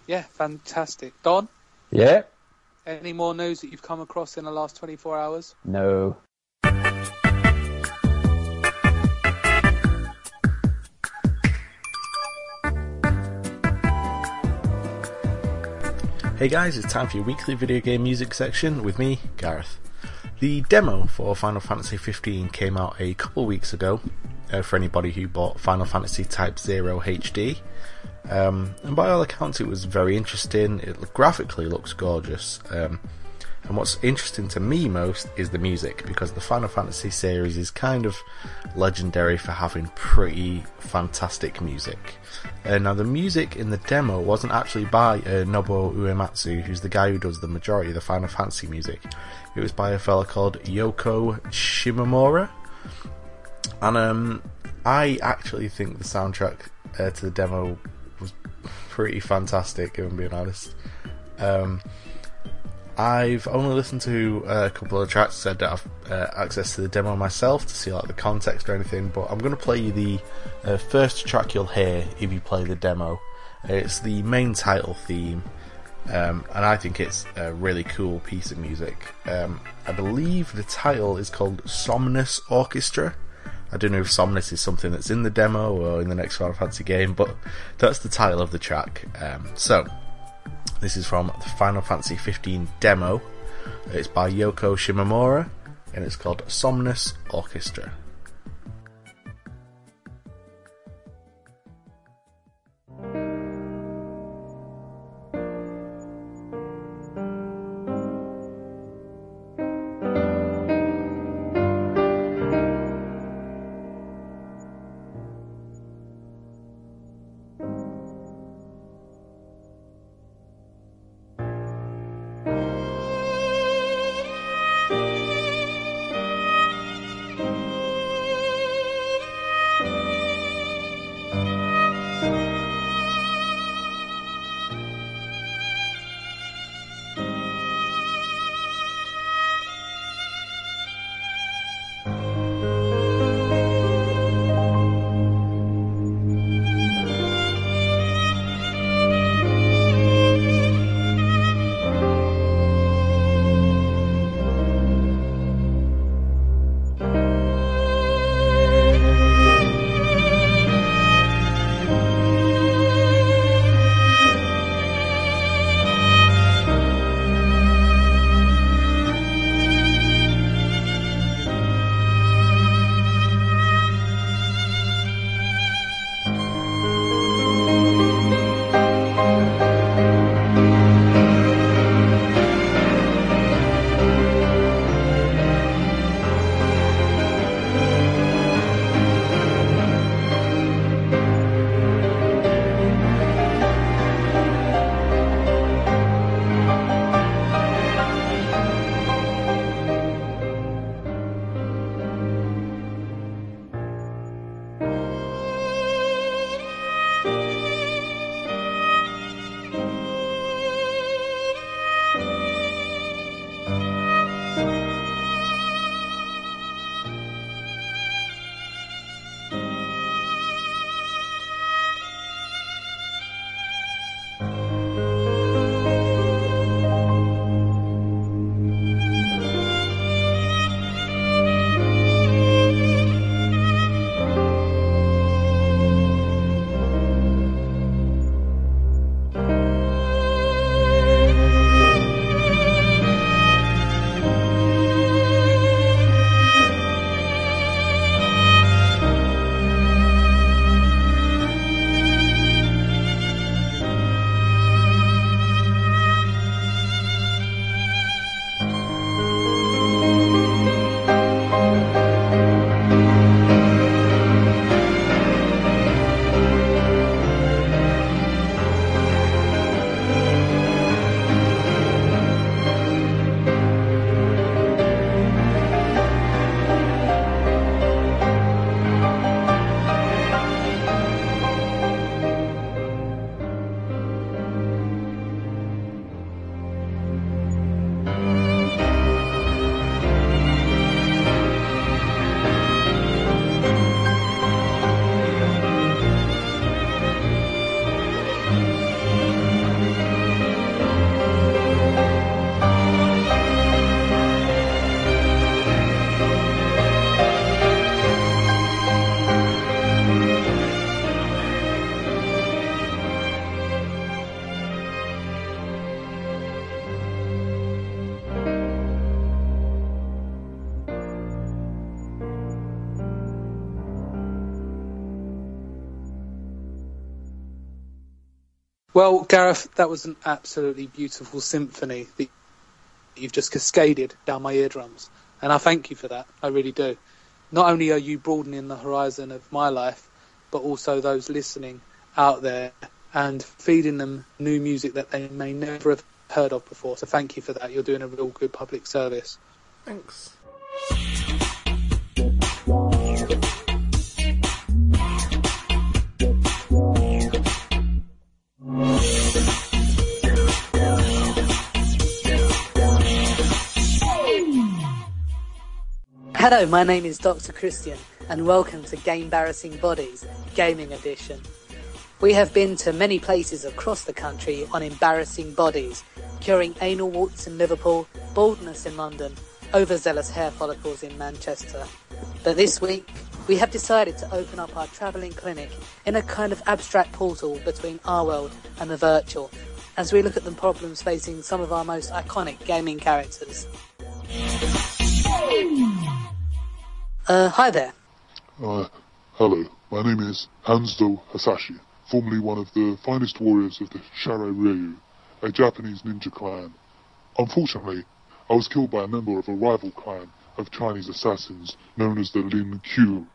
Yeah, fantastic. Don, Yeah. any more news that you've come across in the last 24 hours? No. Hey guys, it's time for your weekly video game music section with me, Gareth. The demo for Final Fantasy 15 came out a couple weeks ago uh, for anybody who bought Final Fantasy Type 0 HD. Um, and by all accounts, it was very interesting. It graphically looks gorgeous. Um, and what's interesting to me most is the music because the Final Fantasy series is kind of legendary for having pretty fantastic music. Uh, now, the music in the demo wasn't actually by uh, Nobuo Uematsu, who's the guy who does the majority of the Final Fantasy music. It was by a fella called Yoko Shimomura. And um, I actually think the soundtrack uh, to the demo was pretty fantastic, if I'm being honest. Um, I've only listened to uh, a couple of tracks. so I don't have uh, access to the demo myself to see like the context or anything. But I'm going to play you the uh, first track you'll hear if you play the demo. It's the main title theme, um, and I think it's a really cool piece of music. Um, I believe the title is called Somnus Orchestra. I don't know if Somnus is something that's in the demo or in the next Final Fantasy game, but that's the title of the track. Um, so, this is from the Final Fantasy 15 demo. It's by Yoko Shimomura, and it's called Somnus Orchestra. Well, Gareth, that was an absolutely beautiful symphony that you've just cascaded down my eardrums. And I thank you for that. I really do. Not only are you broadening the horizon of my life, but also those listening out there and feeding them new music that they may never have heard of before. So thank you for that. You're doing a real good public service. Thanks. Hello, my name is Dr. Christian, and welcome to Game Embarrassing Bodies, Gaming Edition. We have been to many places across the country on embarrassing bodies, curing anal warts in Liverpool, baldness in London, overzealous hair follicles in Manchester. But this week, we have decided to open up our travelling clinic in a kind of abstract portal between our world and the virtual, as we look at the problems facing some of our most iconic gaming characters. Uh, hi there. Uh, hello, my name is Hanzo Hasashi, formerly one of the finest warriors of the Shirai Ryu, a Japanese ninja clan. Unfortunately, I was killed by a member of a rival clan of Chinese assassins known as the Lin Kuei.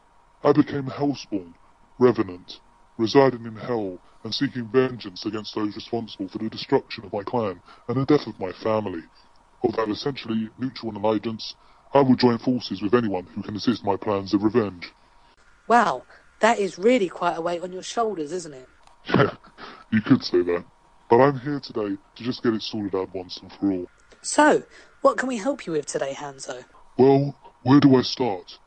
I became Hellspawn, Revenant, residing in hell and seeking vengeance against those responsible for the destruction of my clan and the death of my family. Although essentially neutral in allegiance, I will join forces with anyone who can assist my plans of revenge. Wow, that is really quite a weight on your shoulders, isn't it? Yeah, [LAUGHS] you could say that. But I'm here today to just get it sorted out once and for all. So, what can we help you with today, Hanzo? Well, where do I start?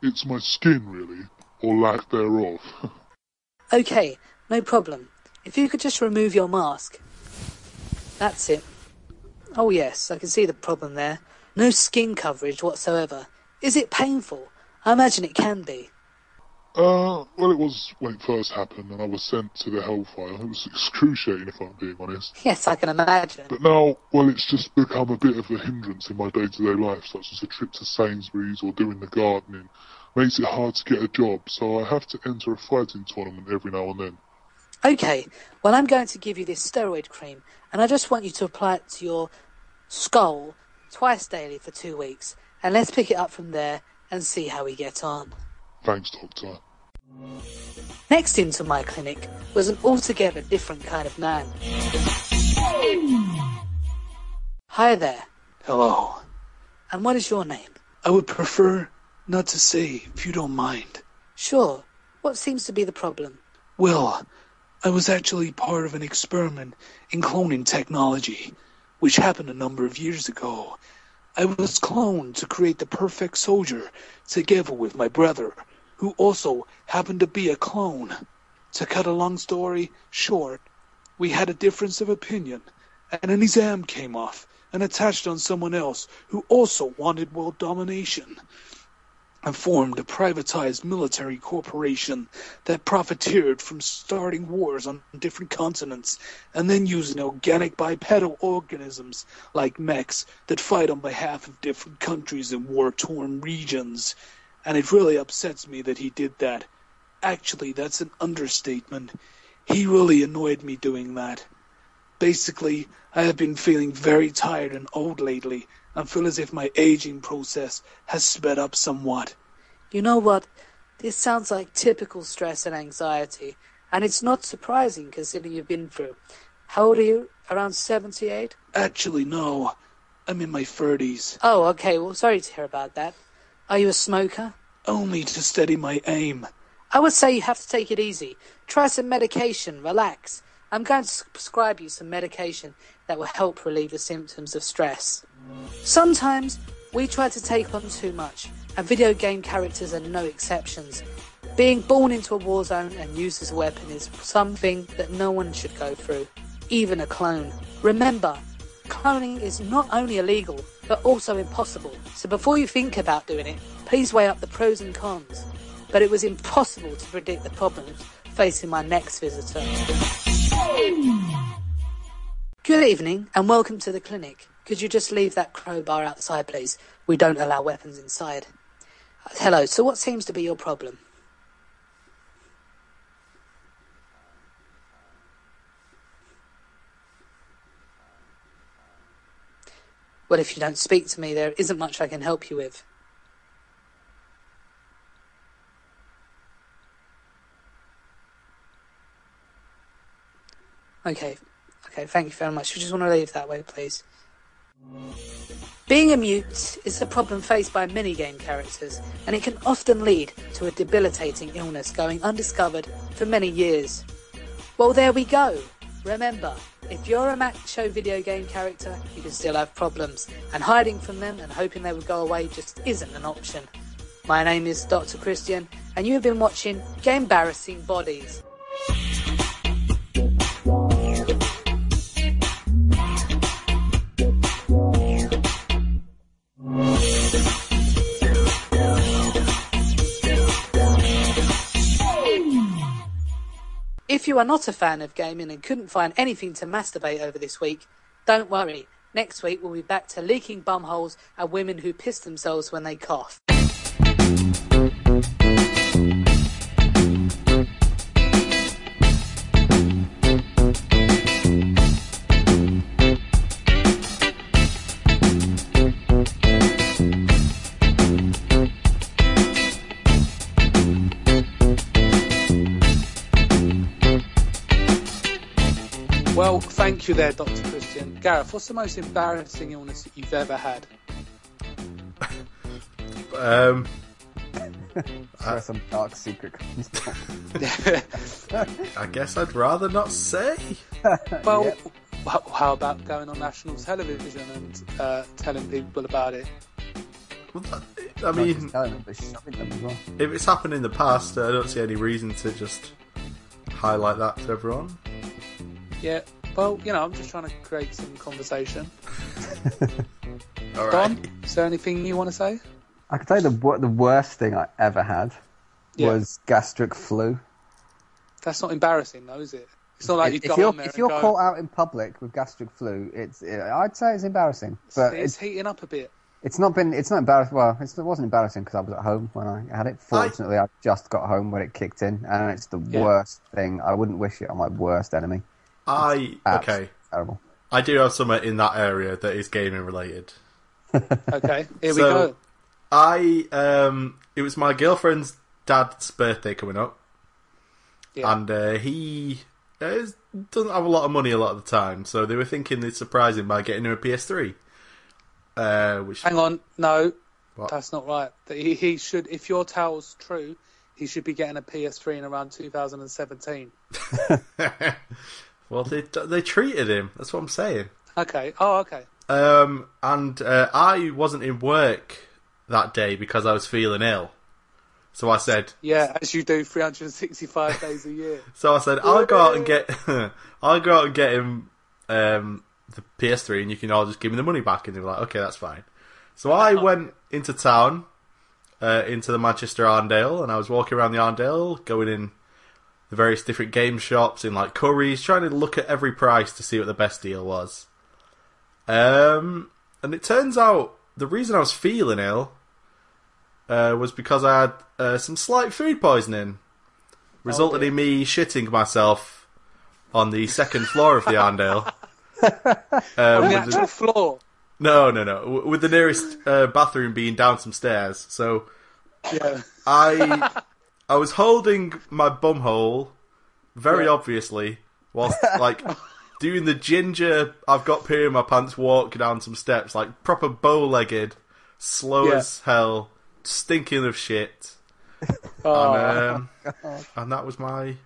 It's my skin, really, or lack thereof. [LAUGHS] Okay, no problem. If you could just remove your mask. That's it. Oh yes, I can see the problem there. No skin coverage whatsoever. Is it painful? I imagine it can be. uh, well, it was when it first happened, and I was sent to the Hellfire. It was excruciating, if I'm being honest. Yes, I can imagine. But now, well, it's just become a bit of a hindrance in my day-to-day life, such as a trip to Sainsbury's or doing the gardening. Makes it hard to get a job, so I have to enter a fighting tournament every now and then. Okay, well I'm going to give you this steroid cream, and I just want you to apply it to your skull twice daily for two weeks, and let's pick it up from there and see how we get on. Thanks, Doctor. Next into my clinic was an altogether different kind of man. Hi there, Hello. and what is your name? I would prefer not to say, if you don't mind. Sure, what seems to be the problem? Well, I was actually part of an experiment in cloning technology, which happened a number of years ago. I was cloned to create the perfect soldier together with my brother, who also happened to be a clone. To cut a long story short, we had a difference of opinion, and an exam came off and attached on someone else who also wanted world domination and formed a privatized military corporation that profiteered from starting wars on different continents and then using organic bipedal organisms like mechs that fight on behalf of different countries in war-torn regions. And it really upsets me that he did that. Actually, that's an understatement. He really annoyed me doing that. Basically, I have been feeling very tired and old lately and feel as if my aging process has sped up somewhat. You know what? This sounds like typical stress and anxiety, and it's not surprising considering you've been through. How old are you? Around 78? Actually, no. I'm in my 30s. Oh, okay, well, sorry to hear about that. Are you a smoker? Only to steady my aim. I would say you have to take it easy. Try some medication, relax. I'm going to prescribe you some medication that will help relieve the symptoms of stress. Sometimes we try to take on too much, and video game characters are no exceptions. Being born into a war zone and used as a weapon is something that no one should go through, even a clone. Remember, cloning is not only illegal, but also impossible. So before you think about doing it, please weigh up the pros and cons. But it was impossible to predict the problems facing my next visitor. Good evening and welcome to the clinic. Could you just leave that crowbar outside, please? We don't allow weapons inside. Hello, so what seems to be your problem? Well, if you don't speak to me, there isn't much I can help you with. Okay, okay, thank you very much. We just want to leave that way, please. Being a mute is a problem faced by many game characters, and it can often lead to a debilitating illness going undiscovered for many years. Well, there we go. Remember, if you're a macho video game character, you can still have problems, and hiding from them and hoping they will go away just isn't an option. My name is Dr. Christian, and you have been watching Game Embarrassing Bodies. You are not a fan of gaming and couldn't find anything to masturbate over this week, don't worry. Next week we'll be back to leaking bumholes and women who piss themselves when they cough. Well, thank you there, Dr. Christian. Gareth, what's the most embarrassing illness that you've ever had? Um, [LAUGHS] Where some dark secret comes. [LAUGHS] I guess I'd rather not say. [LAUGHS] well, Yep. wh- how about going on national television and uh, telling people about it? Well, that- I Not mean, them, but shoving them as well. if it's happened in the past, I don't see any reason to just highlight that to everyone. Yeah. Well, you know, I'm just trying to create some conversation. [LAUGHS] All Don, is there anything you want to say? I can say the wor- the worst thing I ever had Yeah. was gastric flu. That's not embarrassing, though, is it? It's not like you if, go if you're, there if and you're go, caught out in public with gastric flu, it's I'd say it's embarrassing, but it's it's heating up a bit. it's not been it's not embarrassing. Well, it's, it wasn't embarrassing because I was at home when I had it. Fortunately, I, just got home when it kicked in, and it's the Yeah. worst thing. I wouldn't wish it on my worst enemy. I Abs- okay. terrible. I do have something in that area that is gaming related. [LAUGHS] Okay, here we go. I um, it was my girlfriend's dad's birthday coming up, Yeah. and uh, he uh, doesn't have a lot of money a lot of the time, so they were thinking they'd surprise him by getting him a PS3. Uh, which Hang on, no, What? that's not right. That He, he should, if your tale's true, he should be getting a PS3 in around 2017. [LAUGHS] [LAUGHS] well, they they treated him. That's what I'm saying. Okay. Oh, okay. Um, and uh, I wasn't in work that day because I was feeling ill. So I said, Yeah, as you do 365 days a year. [LAUGHS] so I said, I'll go out and get, [LAUGHS] I'll go out and get him um, the PS3, and you can all just give me the money back. And they were like, okay, that's fine. So I went into town, uh, into the Manchester Arndale, and I was walking around the Arndale, going in the various different game shops in like Curry's, trying to look at every price to see what the best deal was. Um, and it turns out the reason I was feeling ill uh, was because I had uh, some slight food poisoning, resulted dear. in me shitting myself on the second floor of the [LAUGHS] Arndale. [LAUGHS] On the actual the, floor. no, no, no, with the nearest uh, bathroom being down some stairs. So Yeah. I [LAUGHS] I was holding my bumhole very Yeah. obviously whilst like [LAUGHS] doing the ginger I've got pee in my pants walk down some steps like proper bow legged, slow Yeah. as hell, stinking of shit. [LAUGHS] Oh, And, um, [LAUGHS] and that was my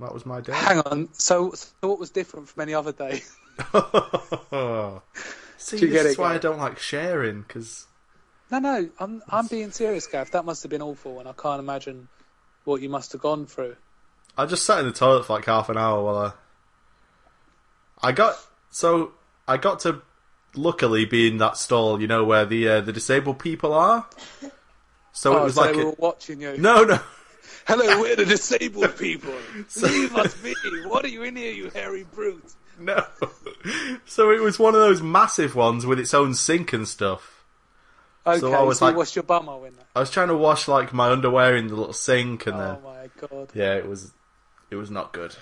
that was my day. hang on. So, so what was different from any other day? See, this is it, why I don't like sharing because No, no. I'm I'm being serious, Gav. That must have been awful, and I can't imagine what you must have gone through. I just sat in the toilet for like half an hour while I. I got so I got to luckily be in that stall, you know, where the uh, the disabled people are. So oh, it was so like they a- were watching you. no, no. [LAUGHS] Hello, we're the disabled people. [LAUGHS] Leave us be. What are you in here, you hairy brute? [LAUGHS] No. So it was one of those massive ones with its own sink and stuff. Okay, So so, I was like- you washed your bumhole in that. I was trying to wash like my underwear in the little sink and then Oh my god. yeah, it was it was not good.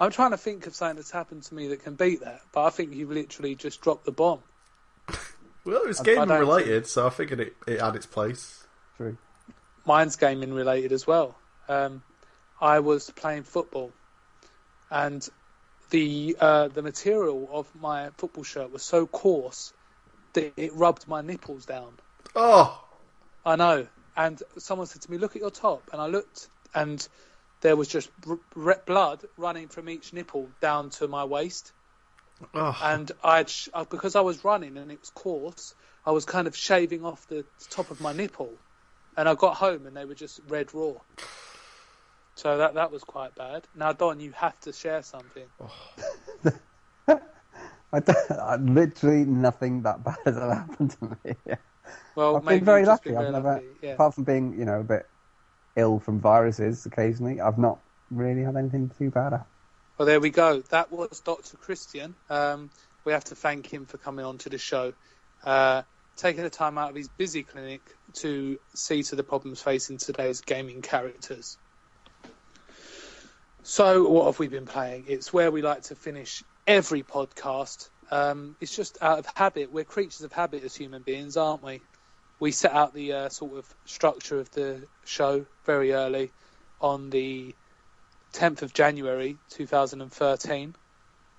I'm trying to think of something that's happened to me that can beat that, but I think you've literally just dropped the bomb. [LAUGHS] Well, it was I- I gaming don't related, so I figured it, it had its place. True. Mine's gaming related as well. Um, I was playing football, and the uh, the material of my football shirt was so coarse that it rubbed my nipples down. Oh, I know. And someone said to me, "Look at your top," and I looked, and there was just r- r- blood running from each nipple down to my waist. oh. And I'd sh- uh, because I was running and it was coarse, I was kind of shaving off the top of my nipple, and I got home and they were just red raw. So that that was quite bad. Now, Don, you have to share something. [LAUGHS] I don't, literally nothing that bad has ever happened to me. Well, I've been very lucky. been I've never, lucky, Yeah. apart from being, you know, a bit ill from viruses occasionally, I've not really had anything too bad. Well, there we go. That was Dr. Christian. Um, we have to thank him for coming on to the show, uh, taking the time out of his busy clinic to see to the problems facing today's gaming characters. So, what have we been playing? It's where we like to finish every podcast. Um, it's just out of habit. We're creatures of habit as human beings, aren't we? We set out the uh, sort of structure of the show very early on the 10th of January 2013,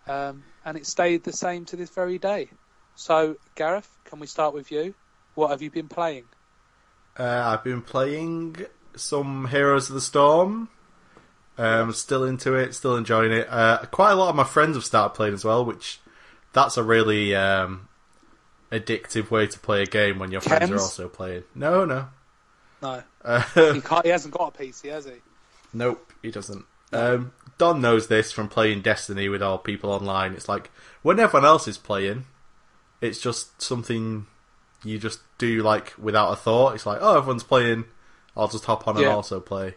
um, and it stayed the same to this very day. So, Gareth, can we start with you? What have you been playing? Uh, I've been playing some Heroes of the Storm. Um, still into it, still enjoying it. Uh, quite a lot of my friends have started playing as well, which that's a really um, addictive way to play a game when your friends are also playing. No, no. No, Uh, he. He hasn't got a PC, has he? Nope, he doesn't. Um, Don knows this from playing Destiny with all people online. It's like when everyone else is playing, it's just something you just do like without a thought. It's like, oh, everyone's playing, I'll just hop on and also play.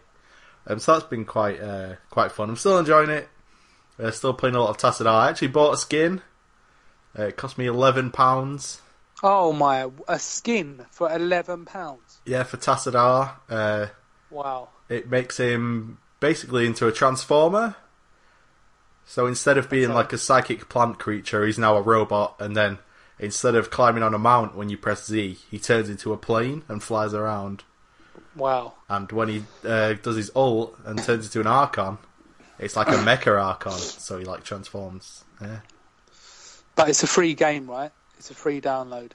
Um, so that's been quite uh, quite fun. I'm still enjoying it. Uh, still playing a lot of Tassadar. I actually bought a skin. Uh, it cost me eleven pounds. Oh my! A skin for eleven pounds. Yeah, for Tassadar. Uh, Wow. it makes him basically into a transformer. So instead of being Okay. like a psychic plant creature, he's now a robot, and then instead of climbing on a mount when you press Z, he turns into a plane and flies around. Wow. And when he uh, does his ult and turns into an Archon, it's like a mecha Archon, so he like transforms. Yeah. But it's a free game, right? It's a free download.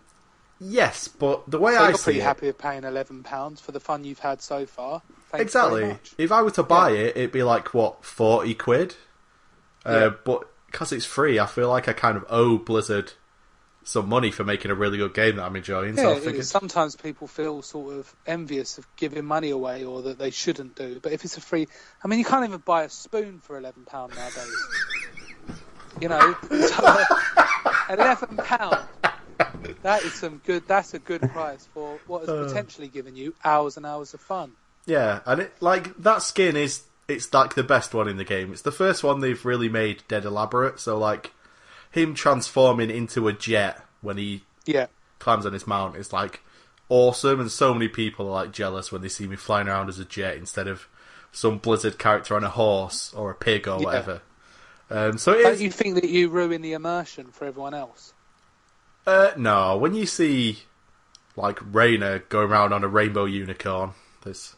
Yes, but the way So I you're see pretty it, happy with paying eleven pounds for the fun you've had so far. Thanks exactly. If I were to buy it, it'd be like what forty quid. Uh, Yeah. But because it's free, I feel like I kind of owe Blizzard some money for making a really good game that I'm enjoying. Yeah, so I it figured, sometimes people feel sort of envious of giving money away or that they shouldn't do. But if it's a free, I mean, you can't even buy a spoon for eleven pound nowadays. you know, so, [LAUGHS] uh, eleven pound. That is some good. That's a good price for what has Uh. potentially given you hours and hours of fun. yeah, and it like that skin is it's like the best one in the game. It's the first one they've really made dead elaborate. So like him transforming into a jet when he Yeah, climbs on his mount is like awesome, and so many people are like jealous when they see me flying around as a jet instead of some Blizzard character on a horse or a pig or Yeah. whatever. Um, so it don't is, you think that you ruin the immersion for everyone else? uh, no, when you see like Raynor going around on a rainbow unicorn, there's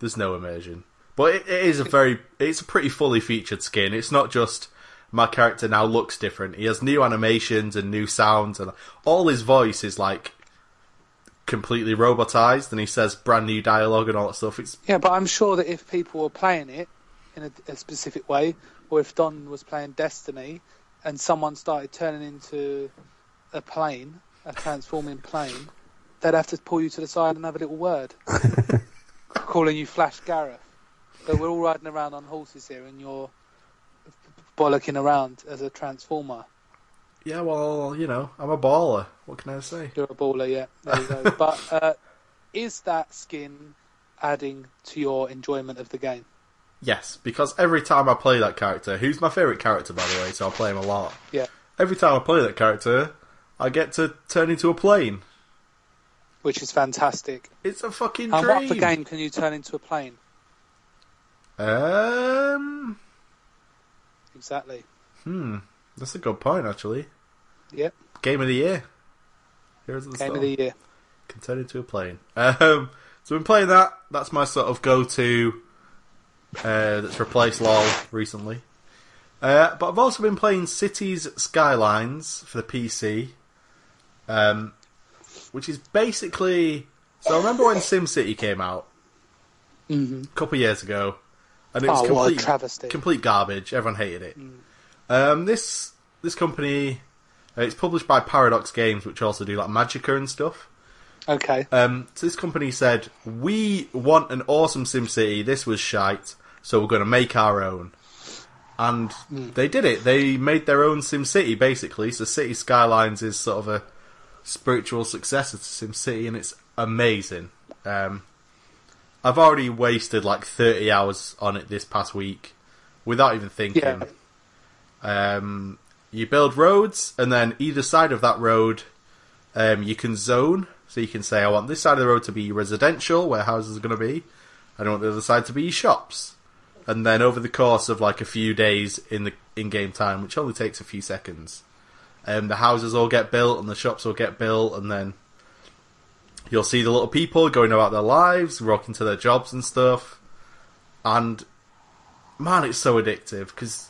there's no immersion. But it, it is a very it's a pretty fully featured skin. It's not just my character now looks different. He has new animations and new sounds, and all his voice is like completely robotized, and he says brand new dialogue and all that stuff. It's Yeah, but I'm sure that if people were playing it in a, a specific way, or if Don was playing Destiny and someone started turning into a plane, a transforming plane, they'd have to pull you to the side and have a little word, [LAUGHS] calling you Flash Gareth. But we're all riding around on horses here, and you're bollocking around as a transformer. yeah, well, you know, I'm a baller. What can I say? You're a baller, yeah. There you go. [LAUGHS] but uh, is that skin adding to your enjoyment of the game? Yes, because every time I play that character, who's my favourite character by the way, so I play him a lot. Yeah. Every time I play that character, I get to turn into a plane. Which is fantastic. It's a fucking And dream. what game can you turn into a plane? Um, exactly. Hmm, that's a good point actually. Yep. Game of the year. Heroes of the Game Storm. of the year. Contended to a plane. Um, so been playing that. That's my sort of go-to. Uh, that's replaced LOL recently. Uh, but I've also been playing Cities Skylines for the PC, um, which is basically. So I remember when [LAUGHS] SimCity came out hmm a couple of years ago, and it was Oh, complete travesty. complete garbage. Everyone hated it. Um, this this company, uh, it's published by Paradox Games, which also do like Magicka and stuff. Okay. Um, so this company said, "We want an awesome SimCity. This was shite, so we're going to make our own." And they did it. They made their own SimCity, basically. So City Skylines is sort of a spiritual successor to SimCity, and it's amazing. Um, I've already wasted like 30 hours on it this past week without even thinking. Yeah. Um, you build roads, and then either side of that road, um, you can zone. So you can say, I want this side of the road to be residential, where houses are going to be. And I want the other side to be shops. And then over the course of like a few days in the in-game time, which only takes a few seconds, um, the houses all get built and the shops all get built, and then you'll see the little people going about their lives, walking to their jobs and stuff. And man, it's so addictive because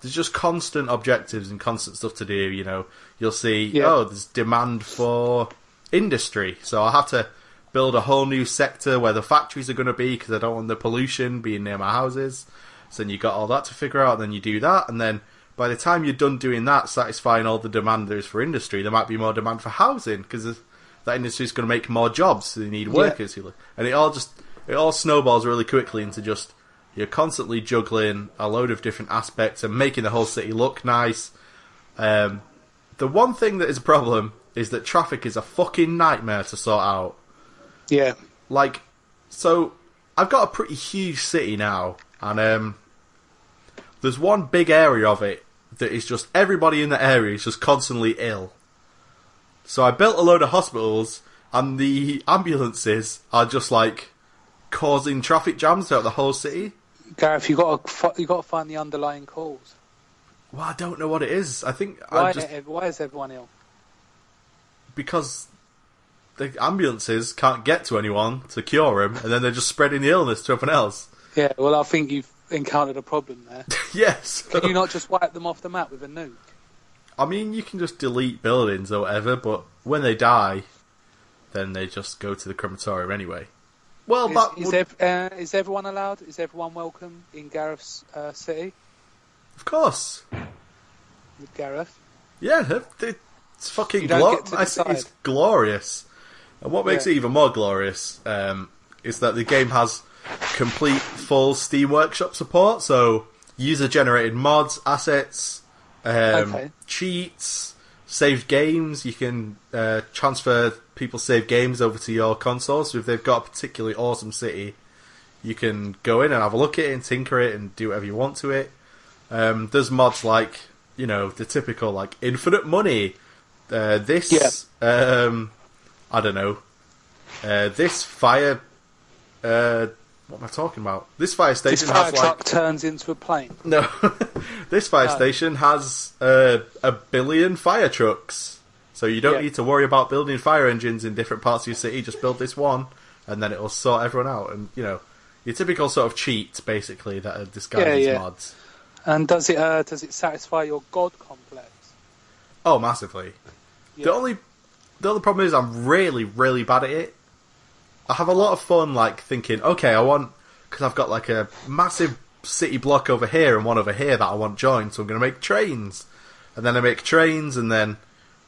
there's just constant objectives and constant stuff to do. You know, you'll see, Yeah. oh, there's demand for industry, so I'll have to build a whole new sector where the factories are going to be because I don't want the pollution being near my houses. So then you got all that to figure out, and then you do that, and then by the time you're done doing that, satisfying all the demand there is for industry, there might be more demand for housing because that industry is going to make more jobs, so they need workers. who And it all just it all snowballs really quickly into just you're constantly juggling a load of different aspects and making the whole city look nice. Um, the one thing that is a problem is that traffic is a fucking nightmare to sort out. Yeah. Like, so I've got a pretty huge city now, and um, there's one big area of it that is just everybody in the area is just constantly ill. So I built a load of hospitals, and the ambulances are just like causing traffic jams throughout the whole city. Gareth, you got to you got to find the underlying cause. Well, I don't know what it is. I think Why, I just why is everyone ill? because the ambulances can't get to anyone to cure them, and then they're just spreading the illness to everyone else. Yeah. Well, I think you've encountered a problem there. [LAUGHS] yes. Can you not just wipe them off the map with a nuke? I mean, you can just delete buildings or whatever, but when they die, then they just go to the crematorium anyway. Well, Is, would- ev- uh, is everyone allowed? Is everyone welcome in Gareth's uh, city? of course, With Gareth? yeah, it's fucking glo- I It's glorious. And what makes Yeah. it even more glorious um, is that the game has complete full Steam Workshop support, so user-generated mods, assets, um, Okay. cheats, saved games. You can uh, transfer people's saved games over to your console. So if they've got a particularly awesome city, you can go in and have a look at it and tinker it and do whatever you want to it. Um, there's mods like you know the typical like infinite money. Uh, this um, I don't know. Uh, this fire. Uh, what am I talking about? This fire station This fire has truck like turns into a plane. no. [LAUGHS] this fire No. station has uh, a billion fire trucks, so you don't Yeah. need to worry about building fire engines in different parts of your city. Just build this one, and then it'll sort everyone out. And you know, your typical sort of cheat, basically, that are disguised Yeah, as yeah. mods. And does it uh, does it satisfy your god complex? Oh, massively. The only the only problem is I'm really, really bad at it. I have a lot of fun, like thinking, okay, I want because I've got like a massive city block over here and one over here that I want joined, so I'm going to make trains, and then I make trains, and then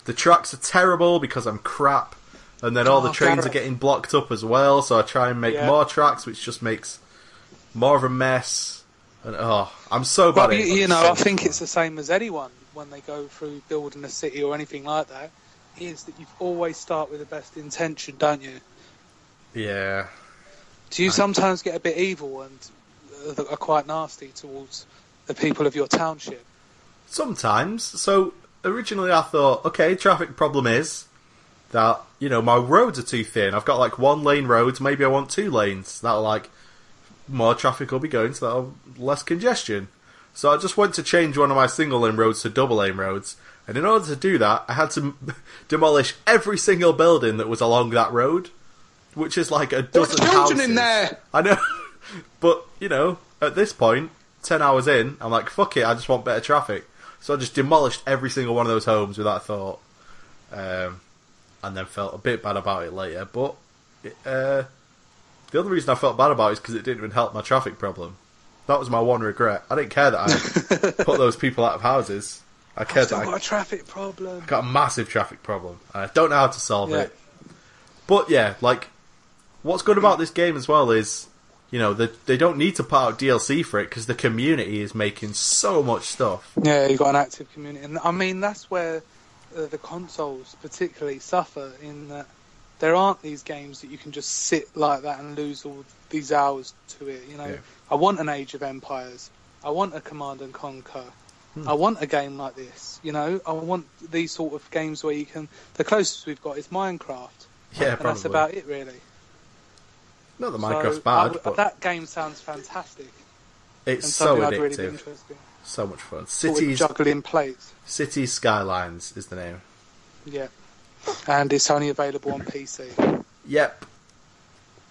the tracks are terrible because I'm crap, and then all the Oh, trains are getting blocked up as well, so I try and make Yeah. more tracks, which just makes more of a mess. And oh, I'm so bad Well, you, you know, I think it's the same as anyone when they go through building a city or anything like that. Is that you always start with the best intention, don't you? Yeah. Do you sometimes get a bit evil and uh, are quite nasty towards the people of your township? Sometimes. So originally I thought, okay, traffic problem is that you know my roads are too thin. I've got like one lane roads. Maybe I want two lanes. That'll like more traffic will be going, so that'll less congestion. So I just went to change one of my single lane roads to double lane roads, and in order to do that, I had to [LAUGHS] demolish every single building that was along that road, which is like a There dozen children houses. in there. I know, [LAUGHS] but you know, at this point, ten hours in, I'm like, fuck it, I just want better traffic. So I just demolished every single one of those homes without thought, um, and then felt a bit bad about it later. But it, uh, the other reason I felt bad about it is because it didn't even help my traffic problem. That was my one regret. I didn't care that I [LAUGHS] put those people out of houses. I cared that got a traffic problem. got a massive traffic problem. I don't know how to solve Yeah. it. But yeah, like, what's good about this game as well is, you know, they, they don't need to put out DLC for it because the community is making so much stuff. Yeah, you've got an active community, and I mean that's where uh, the consoles particularly suffer in that there aren't these games that you can just sit like that and lose all these hours to it. You know, Yeah. I want an Age of Empires, I want a Command and Conquer, I want a game like this. You know, I want these sort of games where you can. The closest we've got is Minecraft, Yeah, and probably. that's about it really. Not that So, Minecraft's bad, but that game sounds fantastic it's so something I'd really be addictive. interested in. so much fun. Cities, juggling plates. Cities Skylines is the name. Yeah. And it's only available on PC. Yep.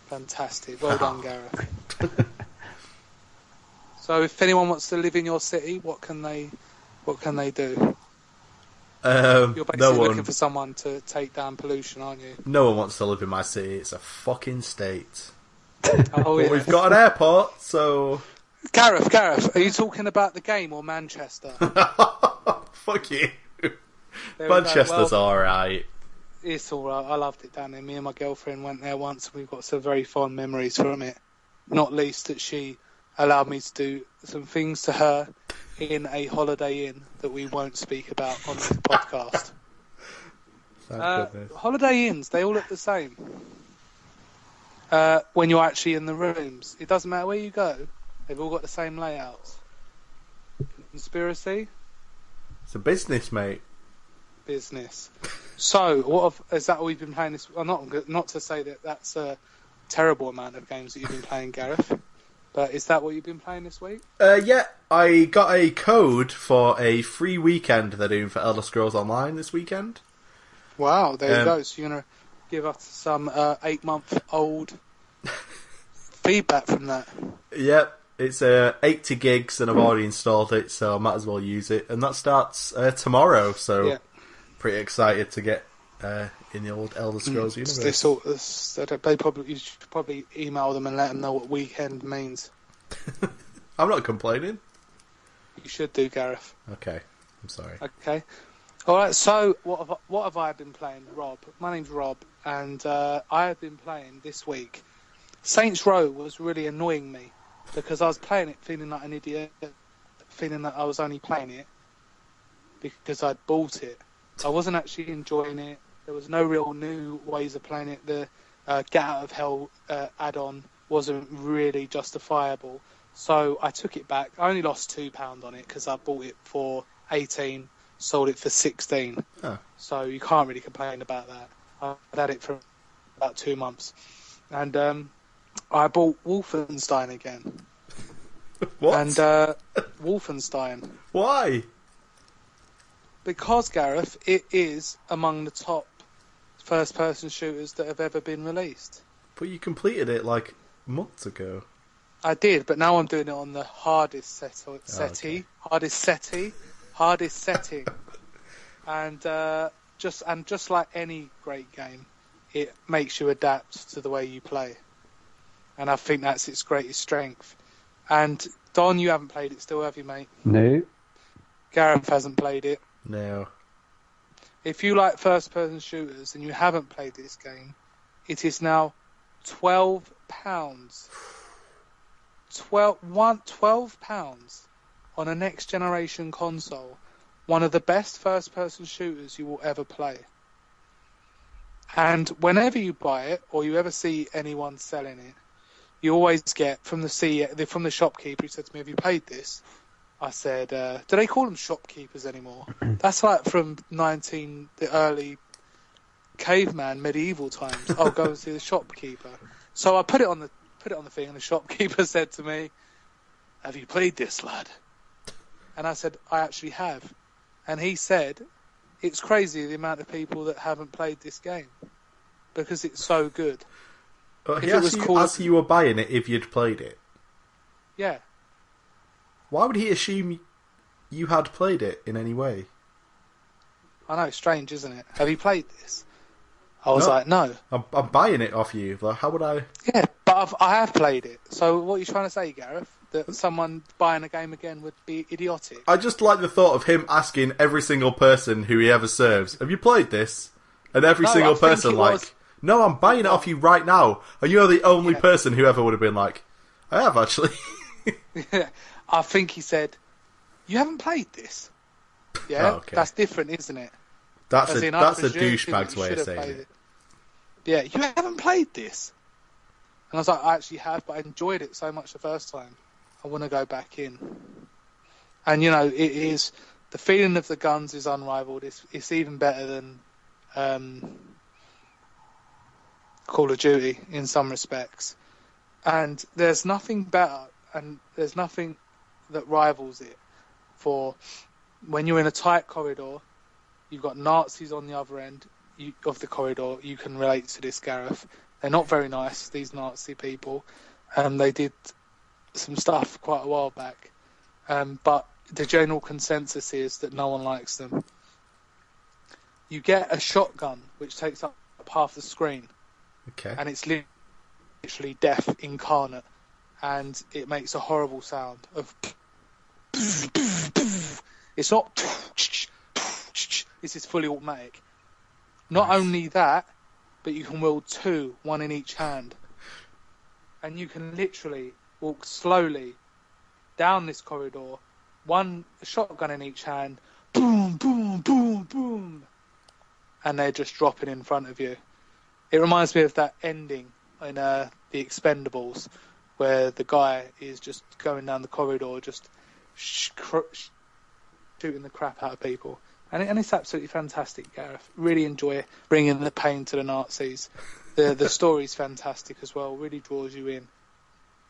Fantastic. Well done, [LAUGHS] Gareth. so if anyone wants to live in your city, what can they what can they do? Um, You're basically no looking for someone to take down pollution, aren't you? no one wants to live in my city. It's a fucking state. Oh yeah. we've got an airport, so Gareth, Gareth, are you talking about the game or Manchester? [LAUGHS] fuck you. There. Manchester's Well, alright. It's all right. I loved it down there. Me and my girlfriend went there once. and We've got some very fond memories from it. Not least that she allowed me to do some things to her in a Holiday Inn that we won't speak about on this [LAUGHS] podcast. Thank Uh, holiday Inns, they all look the same. Uh, when you're actually in the rooms, it doesn't matter where you go. They've all got the same layouts. Conspiracy, It's a business, mate. business. So, what have, is that all you've been playing this? Well, not not to say that that's a terrible amount of games that you've been playing, Gareth. But is that what you've been playing this week? Uh, yeah, I got a code for a free weekend they're doing for Elder Scrolls Online this weekend. Wow, there Um, you go. So you're gonna give us some uh, eight month old [LAUGHS] feedback from that. Yep, it's uh, 80 gigs and I've already installed it, so I might as well use it. And that starts uh, tomorrow, so Yeah. pretty excited to get uh, in the old Elder Scrolls They universe. sort of, they they probably you should probably email them and let them know what weekend means. [LAUGHS] I'm not complaining. You should do, Gareth. Okay, I'm sorry. Okay. All right. So what have I, what have I been playing, Rob? My name's Rob, and uh, I have been playing this week. Saints Row was really annoying me because I was playing it feeling like an idiot, feeling that I was only playing it because I'd bought it. I wasn't actually enjoying it. There was no real new ways of playing it. The uh, Get Out of Hell uh, add-on wasn't really justifiable. So I took it back. I only lost two pound on it because I bought it for eighteen, sold it for sixteen. Oh. So you can't really complain about that. I've had it for about two months, and um, I bought Wolfenstein again. [LAUGHS] What? And uh, Wolfenstein Why? because Gareth, it is among the top first-person shooters that have ever been released. But you completed it like months ago. I did, but now I'm doing it on the hardest set- settee, hardest settee, hardest setting, and uh, just and just like any great game, it makes you adapt to the way you play, and I think that's its greatest strength. And Don, you haven't played it still, have you, mate? No. Gareth hasn't played it. No. If you like first-person shooters and you haven't played this game, it is now twelve pounds. 12, one, 12 pounds on a next generation console. One of the best first person shooters you will ever play. And whenever you buy it or you ever see anyone selling it, you always get from the C from the shopkeeper who said to me, "Have you played this?" I said, uh, "Do they call them shopkeepers anymore?" [CLEARS THROAT] That's like from nineteen the early caveman medieval times. I'll go and see the shopkeeper. So I put it on the put it on the thing, and the shopkeeper [LAUGHS] said to me, "Have you played this, lad?" And I said, I actually have. And he said, it's crazy the amount of people that haven't played this game because it's so good. But he asked you, called- asked you were buying it if you'd played it. Yeah. Why would he assume you had played it in any way? I know, strange, isn't it? Have you played this? I was No. like, no. I'm, I'm buying it off you. Like, how would I? Yeah, but I've, I have played it. So what are you trying to say, Gareth? That someone buying a game again would be idiotic? I just like the thought of him asking every single person who he ever serves, "Have you played this?" And every No, single I person like, was- "No, I'm buying it off you right now." And you're the only Yeah. person who ever would have been like, "I have actually." [LAUGHS] I think he said, "You haven't played this." Yeah, Oh, okay. that's different, isn't it? that's As a that's a douchebag's way of saying played it. Yeah, you haven't played this. And I was like, I actually have, but I enjoyed it so much the first time. I want to go back in. And you know, it is the feeling of the guns is unrivaled. It's it's even better than um, Call of Duty in some respects. And there's nothing better, and there's nothing that rivals it. For when you're in a tight corridor, you've got Nazis on the other end of the corridor. You can relate to this, Gareth. They're not very nice, these Nazi people. Um, they did some stuff quite a while back. Um, but the general consensus is that no one likes them. You get a shotgun, which takes up half the screen, Okay. and it's literally death incarnate, and it makes a horrible sound of. It's not. This is fully automatic. Not Nice. only that, but you can wield two, one in each hand, and you can literally walk slowly down this corridor, one shotgun in each hand, boom, boom, boom, boom, and they're just dropping in front of you. It reminds me of that ending in uh, the Expendables, where the guy is just going down the corridor, just sh- cr- sh- shooting the crap out of people. And, it, and it's absolutely fantastic, Gareth. Really enjoy bringing the pain to the Nazis. The the story's fantastic as well. Really draws you in.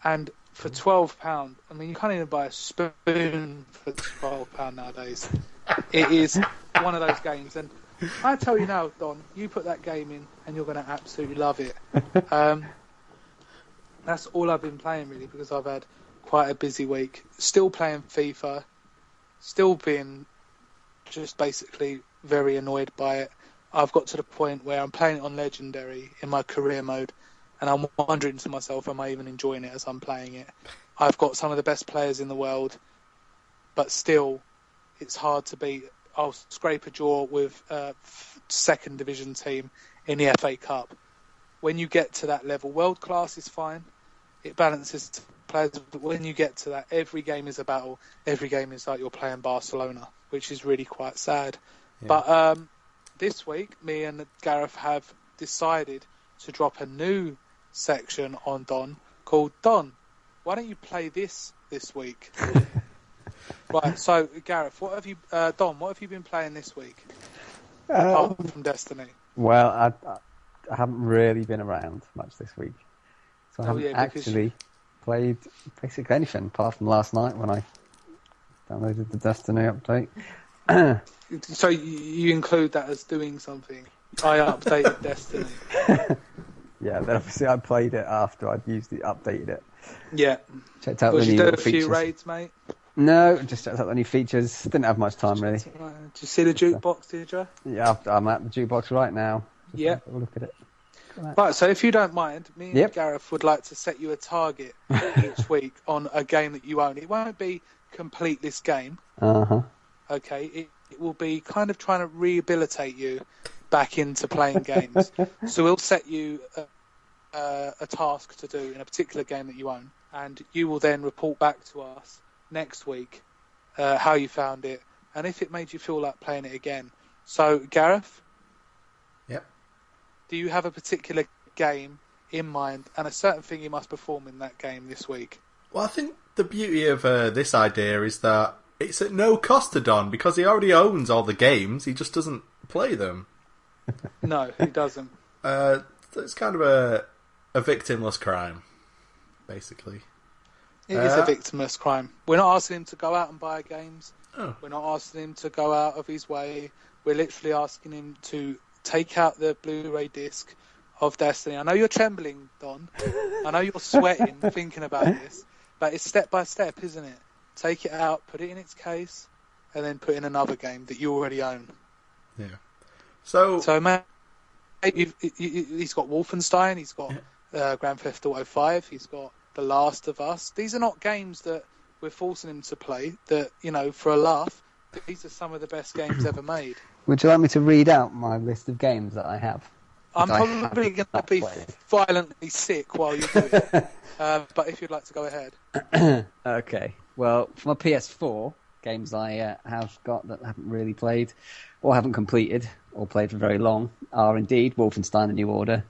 And for twelve pound, I mean, you can't even buy a spoon for twelve pound nowadays. It is one of those games, and I tell you now, Don, you put that game in, and you're going to absolutely love it. [LAUGHS] Um, that's all I've been playing really because I've had quite a busy week. Still playing FIFA, still being just basically very annoyed by it. I've got to the point where I'm playing it on Legendary in my career mode, and I'm wondering to myself, am I even enjoying it as I'm playing it? I've got some of the best players in the world, but still, it's hard to beat. I'll scrape a draw with a second division team in the FA Cup. When you get to that level, world class is fine. It balances players, but when you get to that, every game is a battle. Every game is like you're playing Barcelona, which is really quite sad. But um, this week, me and Gareth have decided to drop a new section on Don called Don. Why don't you play this this week? [LAUGHS] right. So, Gareth, what have you, uh, Don? What have you been playing this week Uh, apart from Destiny? well, I, I, haven't really been around much this week, so I Oh, haven't yeah, because- actually played basically anything apart from last night when I downloaded the Destiny update. [CLEARS THROAT] So you, you include that as doing something. I updated [LAUGHS] Destiny. [LAUGHS] Yeah, then obviously I played it after I'd used it, updated it, Yeah. checked out the you new do a little few features. raids, mate? No, just checked out the new features. Didn't have much time really. Right. Did you see the jukebox, did you? Yeah, I'm at the jukebox right now. Just Yeah. look at it. Right, so if you don't mind, me and Yep. Gareth would like to set you a target [LAUGHS] each week on a game that you own. It won't be complete this game, Uh huh. okay? It, it will be kind of trying to rehabilitate you back into playing games. [LAUGHS] so we'll set you a, a, a task to do in a particular game that you own, and you will then report back to us next week uh, how you found it and if it made you feel like playing it again. So, Gareth, Yep. do you have a particular game in mind and a certain thing you must perform in that game this week? Well, I think the beauty of uh, this idea is that it's at no cost to Don because he already owns all the games. He just doesn't play them. No, he doesn't. [LAUGHS] Uh, it's kind of a a victimless crime, basically. It is a Uh, victimless crime. We're not asking him to go out and buy games. Oh. We're not asking him to go out of his way. We're literally asking him to take out the Blu-ray disc of Destiny. I know you're trembling, Don. [LAUGHS] I know you're sweating thinking about this, but it's step by step, isn't it? Take it out, put it in its case, and then put in another game that you already own. So, So, mate, you've, you- you- he's got Wolfenstein, he's got uh, Grand Theft Auto 5, he's got The Last of Us. These are not games that we're forcing him to play, that, you know, for a laugh. These are some of the best games ever made. Would you like me to read out my list of games that I have? I'm probably going to be played. violently sick while you do it. [LAUGHS] uh, but if you'd like to go ahead. [CLEARS THROAT] Okay. Well, for my PS4, games I uh, have got that I haven't really played or haven't completed or played for very long are indeed Wolfenstein: The New Order,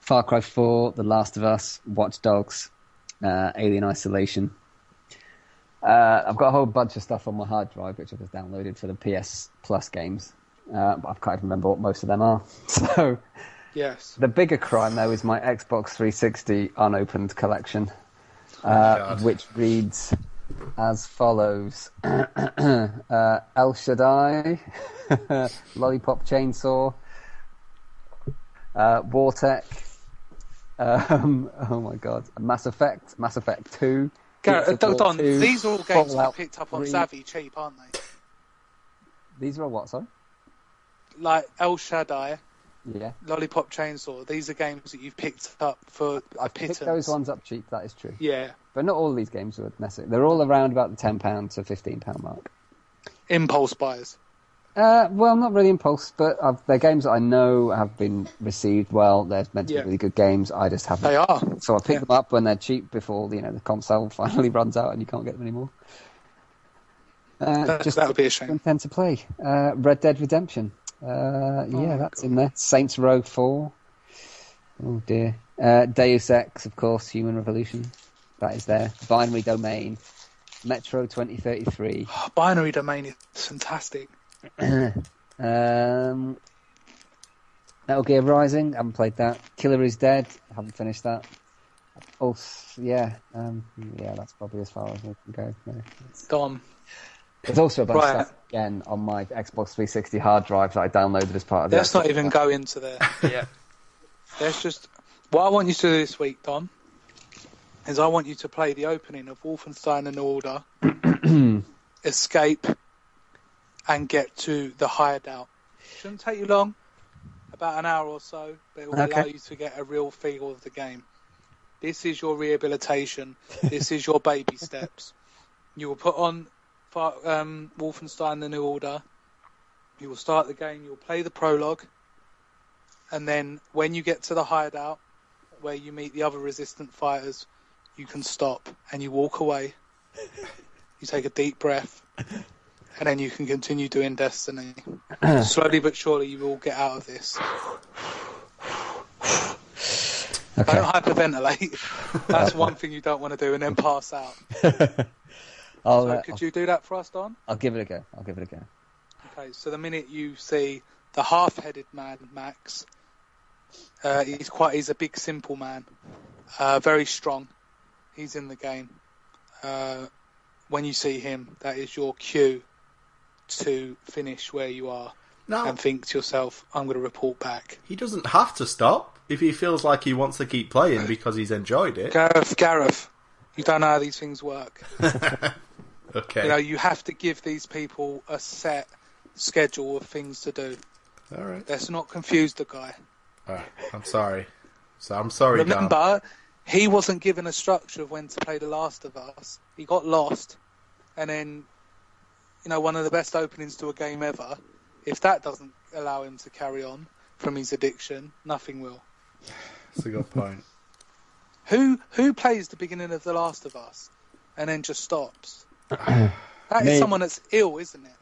Far Cry 4, The Last of Us, Watch Dogs, uh, Alien Isolation. Uh, I've got a whole bunch of stuff on my hard drive which I've just downloaded for the PS Plus games, uh, but I can't even remember what most of them are. [LAUGHS] So Yes. the bigger crime, though, is my Xbox 360 unopened collection, uh, God. which reads as follows: [CLEARS THROAT] uh, El Shaddai, [LAUGHS] Lollipop Chainsaw, uh, Wartech. Um, [LAUGHS] oh my god, Mass Effect, Mass Effect 2. Garrett, Gears Don, 2, these are all games Fallout picked up on 3. Savvy cheap, aren't they? These are all what, sorry? Like El Shaddai, Yeah. Lollipop Chainsaw. These are games that you've picked up for I picked those ones up cheap, that is true. Yeah. But not all these games are necessary. They're all around about the £10 to £15 mark. Impulse buys. Uh, well, not really impulse, but I've, they're games that I know have been received well. They're meant to Yeah. be really good games. I just haven't. They are. So I pick Yeah. them up when they're cheap before you know the console [LAUGHS] finally runs out and you can't get them anymore. Uh, That, just that would be a shame. intend to play uh, Red Dead Redemption. Uh, yeah, my that's God. in there. Saints Row Four. Oh dear. Uh, Deus Ex, of course. Human Revolution. That is there. Binary Domain. Metro 2033. Oh, [GASPS] Binary Domain is fantastic. [CLEARS THROAT] Um, Metal Gear Rising, haven't played that. Killer is Dead, haven't finished that. Oh, yeah, um, yeah, that's probably as far as we can go. Yeah. Dom. There's also a bunch Right. of stuff again on my Xbox 360 hard drive that I downloaded as part of the. Let's not even One. go into there. [LAUGHS] yeah. Let's just. What I want you to do this week, Dom, is I want you to play the opening of Wolfenstein and Order, [CLEARS THROAT] escape, and get to the hideout. Shouldn't take you long, about an hour or so, but it will Okay. allow you to get a real feel of the game. This is your rehabilitation. [LAUGHS] this is your baby steps. You will put on Far- um, Wolfenstein: The New Order. You will start the game. You'll play the prologue, and then when you get to the hideout, where you meet the other resistant fighters, you can stop and you walk away. [LAUGHS] You take a deep breath, and then you can continue doing Destiny. [CLEARS THROAT] Slowly but surely, you will get out of this. Okay. Don't hyperventilate. [LAUGHS] That's one thing you don't want to do, and then pass out. [LAUGHS] I'll, So uh, could you do that for us, Don? I'll give it a go. I'll give it a go. Okay, so the minute you see the half-headed man, Max, uh, he's quite, he's a big, simple man, uh, very strong. He's in the game. Uh, when you see him, that is your cue to finish where you are Now, and think to yourself, I'm going to report back. he doesn't have to stop if he feels like he wants to keep playing because he's enjoyed it. Gareth, Gareth, you don't know how these things work. [LAUGHS] Okay. You know, you have to give these people a set schedule of things to do. All right. Let's not confuse the guy. All right. I'm sorry. So I'm sorry. Remember, he wasn't given a structure of when to play The Last of Us. He got lost, and then, you know, one of the best openings to a game ever. If that doesn't allow him to carry on from his addiction, nothing will. That's a good point. Who who plays the beginning of The Last of Us and then just stops? That is Me. someone that's ill, isn't it?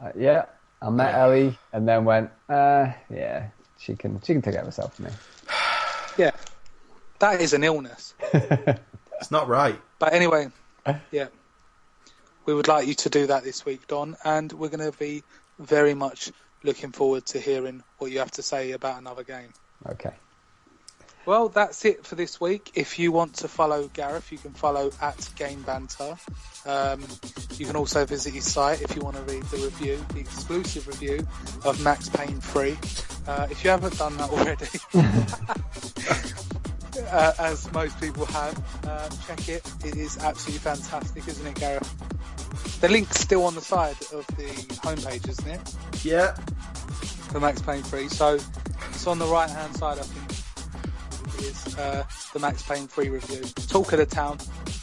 Uh, yeah, I met Ellie and then went, uh, yeah, she can she can take care of herself for me. [SIGHS] Yeah, that is an illness. [LAUGHS] It's not right. But anyway, [LAUGHS] yeah, we would like you to do that this week, Don, and we're going to be very much looking forward to hearing what you have to say about another game. Okay. Well, that's it for this week. If you want to follow Gareth, you can follow at Game Banter. Um, you can also visit his site if you want to read the review, the exclusive review of Max Payne 3. Uh, if you haven't done that already, [LAUGHS] uh, as most people have, uh, check it. It is absolutely fantastic, isn't it, Gareth? The link's still on the side of the homepage, isn't it? Yeah. For Max Payne 3. So it's on the right hand side, I think is uh, the Max Payne 3 review. Talk of the town.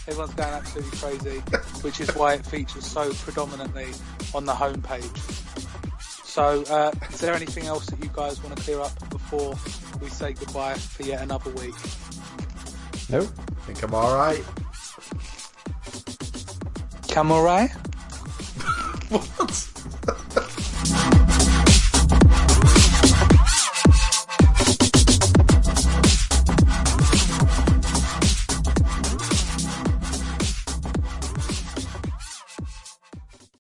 Everyone's going absolutely crazy, which is why it features so predominantly on the homepage. So, uh, is there anything else that you guys want to clear up before we say goodbye for yet another week? No. I think I'm alright. Camurai? what? [LAUGHS] [LAUGHS] [LAUGHS]